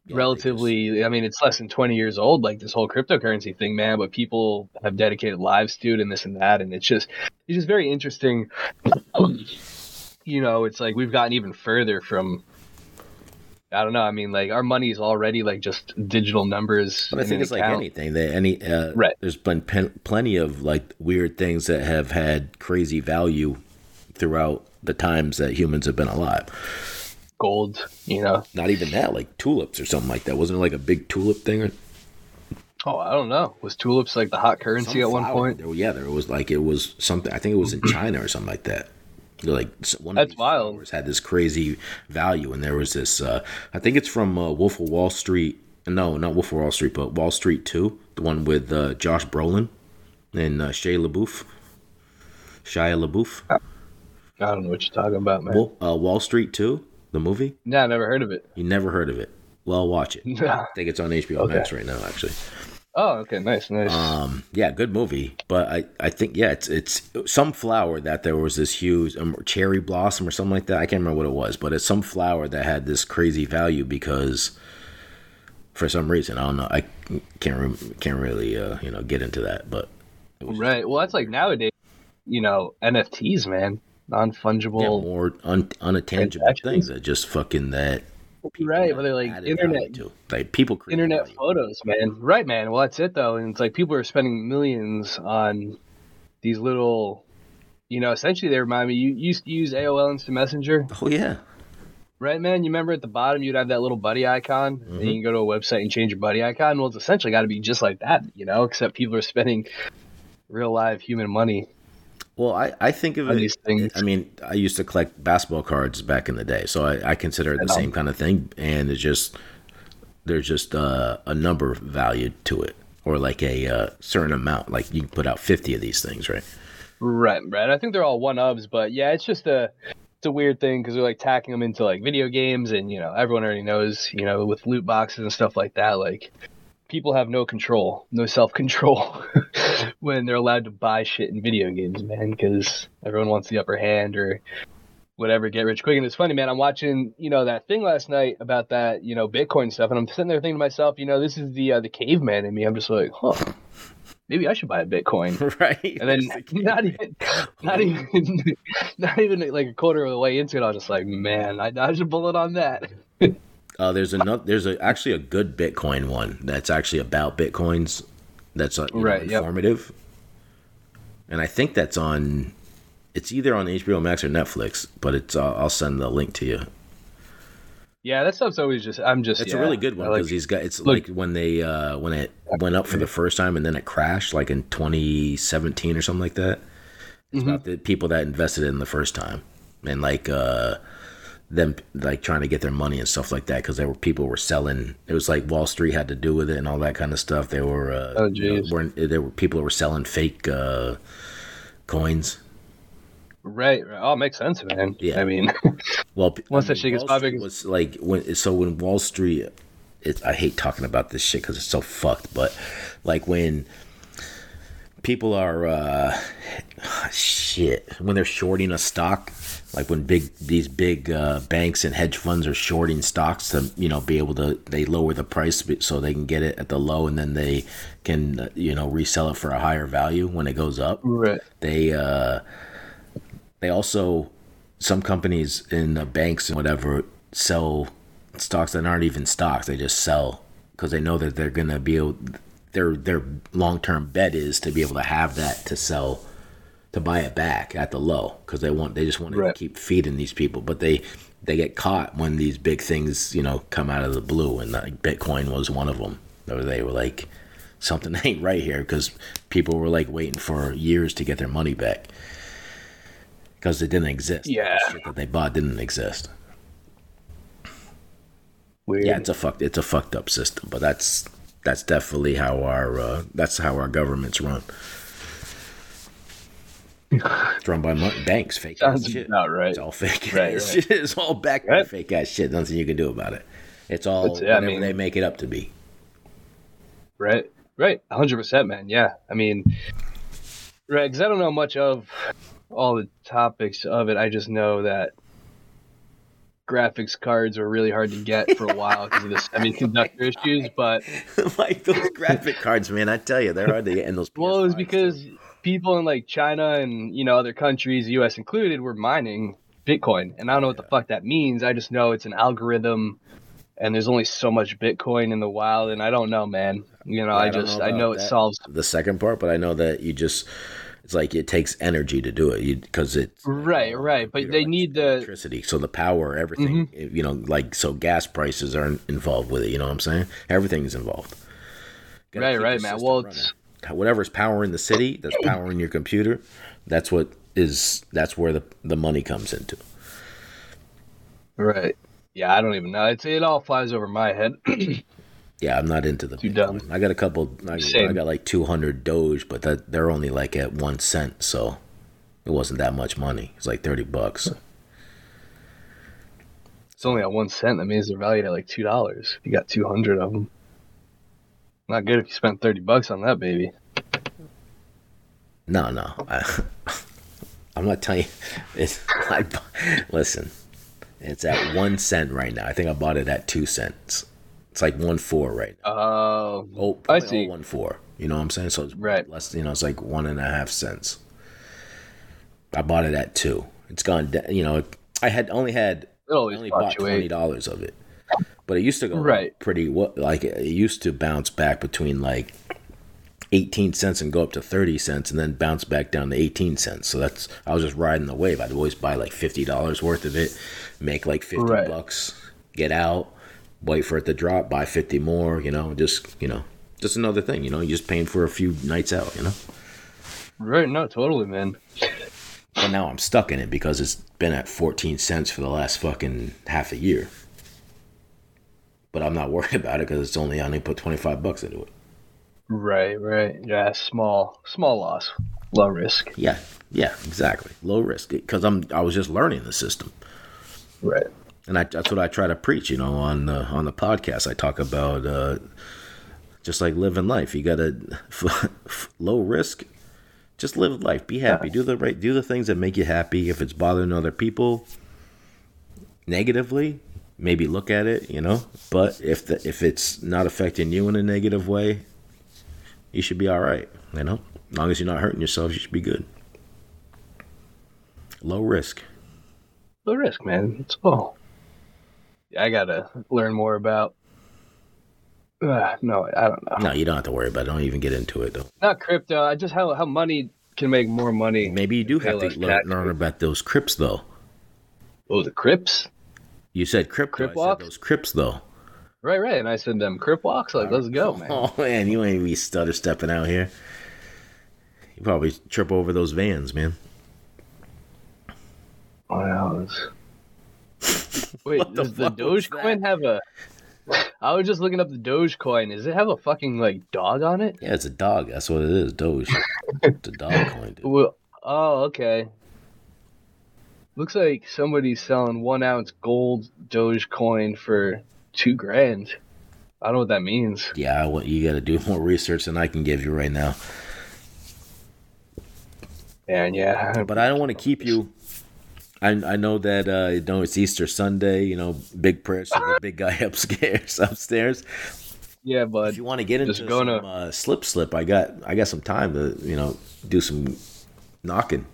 Yeah, relatively. I mean, it's less than twenty years old. Like this whole cryptocurrency thing, man. But people have dedicated lives to it and this and that, and it's just it's just very interesting. you know, it's like we've gotten even further from. I don't know. I mean, like our money is already like just digital numbers. But I think it's like anything. That any uh, Right. There's been pen- plenty of like weird things that have had crazy value throughout the times that humans have been alive. gold. You know. Not even that, like tulips or something like that. Wasn't it like a big tulip thing or Oh, I don't know. Was tulips like the hot currency some at one point? There, yeah, there was like it was something. I think it was in [clears throat] China or something like that. Like one That's of these wild. flowers had this crazy value, and there was this. Uh, I think it's from uh, Wolf of Wall Street. No, not Wolf of Wall Street, but Wall Street Two, the one with uh, Josh Brolin and uh, Shia LaBeouf. Shia LaBeouf. I don't know what you're talking about, man. Wall, uh, Wall Street Two, the movie. No, I never heard of it. You never heard of it? Well, watch it. [laughs] I think it's on HBO Okay. Max right now, actually. oh, okay, nice, nice. Um, yeah, good movie, but I, I think yeah, it's it's some flower that there was this huge um, cherry blossom or something like that. I can't remember what it was, but it's some flower that had this crazy value because for some reason I don't know. I can't rem- can't really uh, you know get into that, but right. Well, that's like nowadays, you know, NFTs, man, non yeah, fungible. more un, unattainable things that just fucking that right, but they're like internet to. like people create internet value. photos, man. Right, man. Well, that's it though, and it's like people are spending millions on these little. You know, essentially, they remind me. You used to use AOL Instant Messenger, Oh yeah, right, man? You remember at the bottom you'd have that little buddy icon, and Mhm. you can go to a website and change your buddy icon. Well, it's essentially got to be just like that, you know, except people are spending real live human money Well, I, I think of it. these things. I mean, I used to collect basketball cards back in the day, so I, I consider it the same kind of thing. And it's just there's just uh, a number value to it, or like a uh, certain amount. Like you can put out fifty of these things, right? Right, right. I think they're all one ofs, but yeah, it's just a it's a weird thing because they're like tacking them into like video games, and you know everyone already knows, you know, with loot boxes and stuff like that, like people have no control, no self control [laughs] when they're allowed to buy shit in video games, man, because everyone wants the upper hand or whatever, get rich quick. And it's funny, man. I'm watching, you know, that thing last night about that, you know, Bitcoin stuff, and I'm sitting there thinking to myself, you know, this is the uh, the caveman in me. I'm just like, huh, maybe I should buy a Bitcoin. [laughs] right. And then [laughs] not even, not even, not even like a quarter of the way into it, I was just like, man, I dodged a bullet on that. Uh, there's another. There's a, actually a good Bitcoin one that's actually about bitcoins. That's uh, you know, Right, yep. informative. And I think that's on. It's either on HBO Max or Netflix, but it's. Uh, I'll send the link to you. Yeah, that stuff's always just. I'm just. It's yeah, a really good one I like- because he's got. It's Look- like when they uh when it went up for the first time and then it crashed, like in 2017 or something like that. It's Mhm. about the people that invested in the first time and like uh them like trying to get their money and stuff like that because there were people were selling. It was like Wall Street had to do with it and all that kind of stuff. They were. Uh, Oh, you know, weren't there were people were selling fake uh coins. Right, right. Oh, it makes sense, man. Yeah. I mean, [laughs] Well, Once that shit gets Street was like when so when Wall Street, it, I hate talking about this shit because it's so fucked. But like when people are uh, [sighs] shit. When they're shorting a stock, like when big these big uh, banks and hedge funds are shorting stocks to you know be able to they lower the price so they can get it at the low and then they can you know resell it for a higher value when it goes up. Right. they uh they also some companies in the banks and whatever sell stocks that aren't even stocks. They just sell because they know that they're gonna be able their their long-term bet is to be able to have that to sell to buy it back at the low because they want they just want Right. to keep feeding these people but they they get caught when these big things you know come out of the blue and like bitcoin was one of them or they were like something [laughs] ain't right here because people were like waiting for years to get their money back because it didn't exist. Yeah. The shit that they bought didn't exist. Weird. Yeah, it's a fucked it's a fucked up system, but that's that's definitely how our uh, that's how our governments run. It's run by mon- banks, fake ass shit. about right. It's all fake Right, ass right. shit. [laughs] It's all backed by fake ass shit. Nothing you can do about it. It's all It's- I mean- they make it up to be. Right, right, hundred percent, man. Yeah, I mean, right, because I don't know much of all the topics of it. I just know that graphics cards were really hard to get for a while because of the [laughs] semiconductor issues. But [laughs] like those graphic cards, man, I tell you, they're hard to get in those. [laughs] well, it was PS5s, because people in like China and you know other countries, U.S. included, were mining Bitcoin, and I don't know what the fuck that means. I just know it's an algorithm, and there's only so much Bitcoin in the wild, and I don't know, man. You know, Yeah, I, don't just I about know it that- solves. the second part, but I know that you just. It's like it takes energy to do it because it's Right, right, but they likes need the Mm-hmm. electricity, so the power, everything, you know, like so gas prices aren't involved with it. You know what I'm saying? Everything's involved. Right, right, man. Well, whatever's powering the city, that's powering your computer. That's what is. That's where the the money comes into. right. Yeah, I don't even know. It's it all flies over my head. [clears throat] Yeah, I'm not into the. Too Bitcoin. dumb. I got a couple. I, I got like 200 Doge, but that they're only like at one cent, so it wasn't that much money. It's like 30 bucks. It's only at one cent. That means they're valued at like two dollars. If you got two hundred of them, not good if you spent thirty bucks on that baby. No, no. I, [laughs] I'm not telling you. It's [laughs] I, listen. It's at one cent right now. I think I bought it at two cents. It's like one four right now. Oh, Oh, I see. one four. You know what I'm saying? So it's Right. less. You know, it's like one and a half cents. I bought it at two. It's gone. down You know, I had only had I only bought twenty dollars of it, but it used to go Right. pretty. What like it used to bounce back between like eighteen cents and go up to thirty cents, and then bounce back down to eighteen cents. So that's I was just riding the wave. I'd always buy like fifty dollars worth of it, make like fifty Right. bucks, get out, wait for it to drop, buy fifty more. You know, just you know, just another thing. You know, you're just paying for a few nights out. You know. Right? No, totally, man. But now I'm stuck in it because it's been at 14 cents for the last fucking half a year. But I'm not [laughs] worried about it because it's only I only put 25 bucks into it. Right, right. Yeah, small, small loss, low risk. Yeah, yeah, exactly. Low risk because I'm I was just learning the system, Right. And I, that's what I try to preach. You know, on the on the podcast, I talk about uh, just like living life. You got to [laughs] low risk. Just live life. Be happy. Do the right. Do the things that make you happy. If it's bothering other people negatively, maybe look at it. You know. But if the, if it's not affecting you in a negative way, you should be all right. You know, as long as you're not hurting yourself, you should be good. Low risk. Low risk, man. It's all. I gotta learn more about. Uh, no, I don't know. No, you don't have to worry about it. Don't even get into it though. Not crypto. I just how how money can make more money. Maybe you do have to learn, learn about those crypts though. Oh, the Crips. You said crypto. Crip I said walks? those crypts though. Right, right. And I said them Crip walks. Like, let's go, man. [laughs] Oh man, you ain't be stutter stepping out here. You probably trip over those vans, man. Wow. it's- [laughs] Wait, What does the fuck was Dogecoin have a? I was just looking up the Dogecoin. Does it have a fucking like dog on it? Yeah, it's a dog. That's what it is. Doge. [laughs] it's a dog coin, dude. Well, oh, okay. Looks like somebody's selling one ounce gold Dogecoin for two grand. I don't know what that means. Yeah, I want you got to do more research than I can give you right now. And yeah, But I don't want to keep you. I, I know that uh, you know it's Easter Sunday. You know, big prayers to the big guy [laughs] upstairs. Upstairs. yeah, bud. If you want to get into gonna- some uh, slip slip, I got I got some time to you know do some knocking,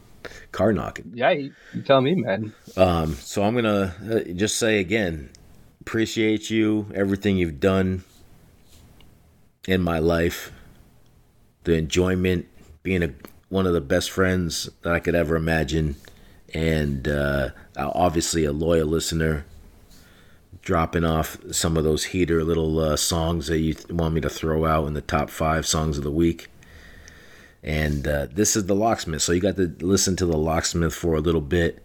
car knocking. yeah, you, you tell me, man. Um, so I'm gonna uh, just say again, appreciate you, everything you've done in my life, the enjoyment, being a one of the best friends that I could ever imagine, and uh, obviously a loyal listener. Dropping off some of those heater little uh, songs that you want me to throw out in the top five songs of the week. And uh, this is the locksmith, so you got to listen to the locksmith for a little bit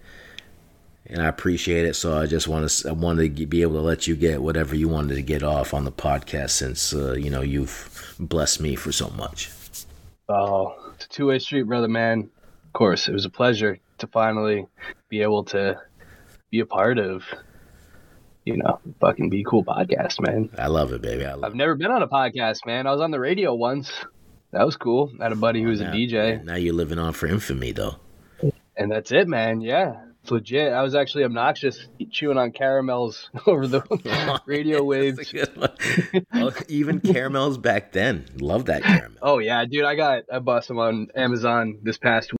and I appreciate it. So I just want to I wanted to be able to let you get whatever you wanted to get off on the podcast since uh, you know you've blessed me for so much. Oh, it's a two way street, brother, man. Of course, it was a pleasure to finally be able to be a part of, you know, fucking be cool podcast, man. I love it, baby. I love I've never been on a podcast, man. I was on the radio once. That was cool. I had a buddy who was a DJ. Now you're living on for infamy, though. and that's it, man. Yeah, it's legit. I was actually obnoxious chewing on caramels [laughs] over the [laughs] radio waves. oh, even caramels back then. Love that caramel. Oh yeah, dude. I got I bought some on Amazon this past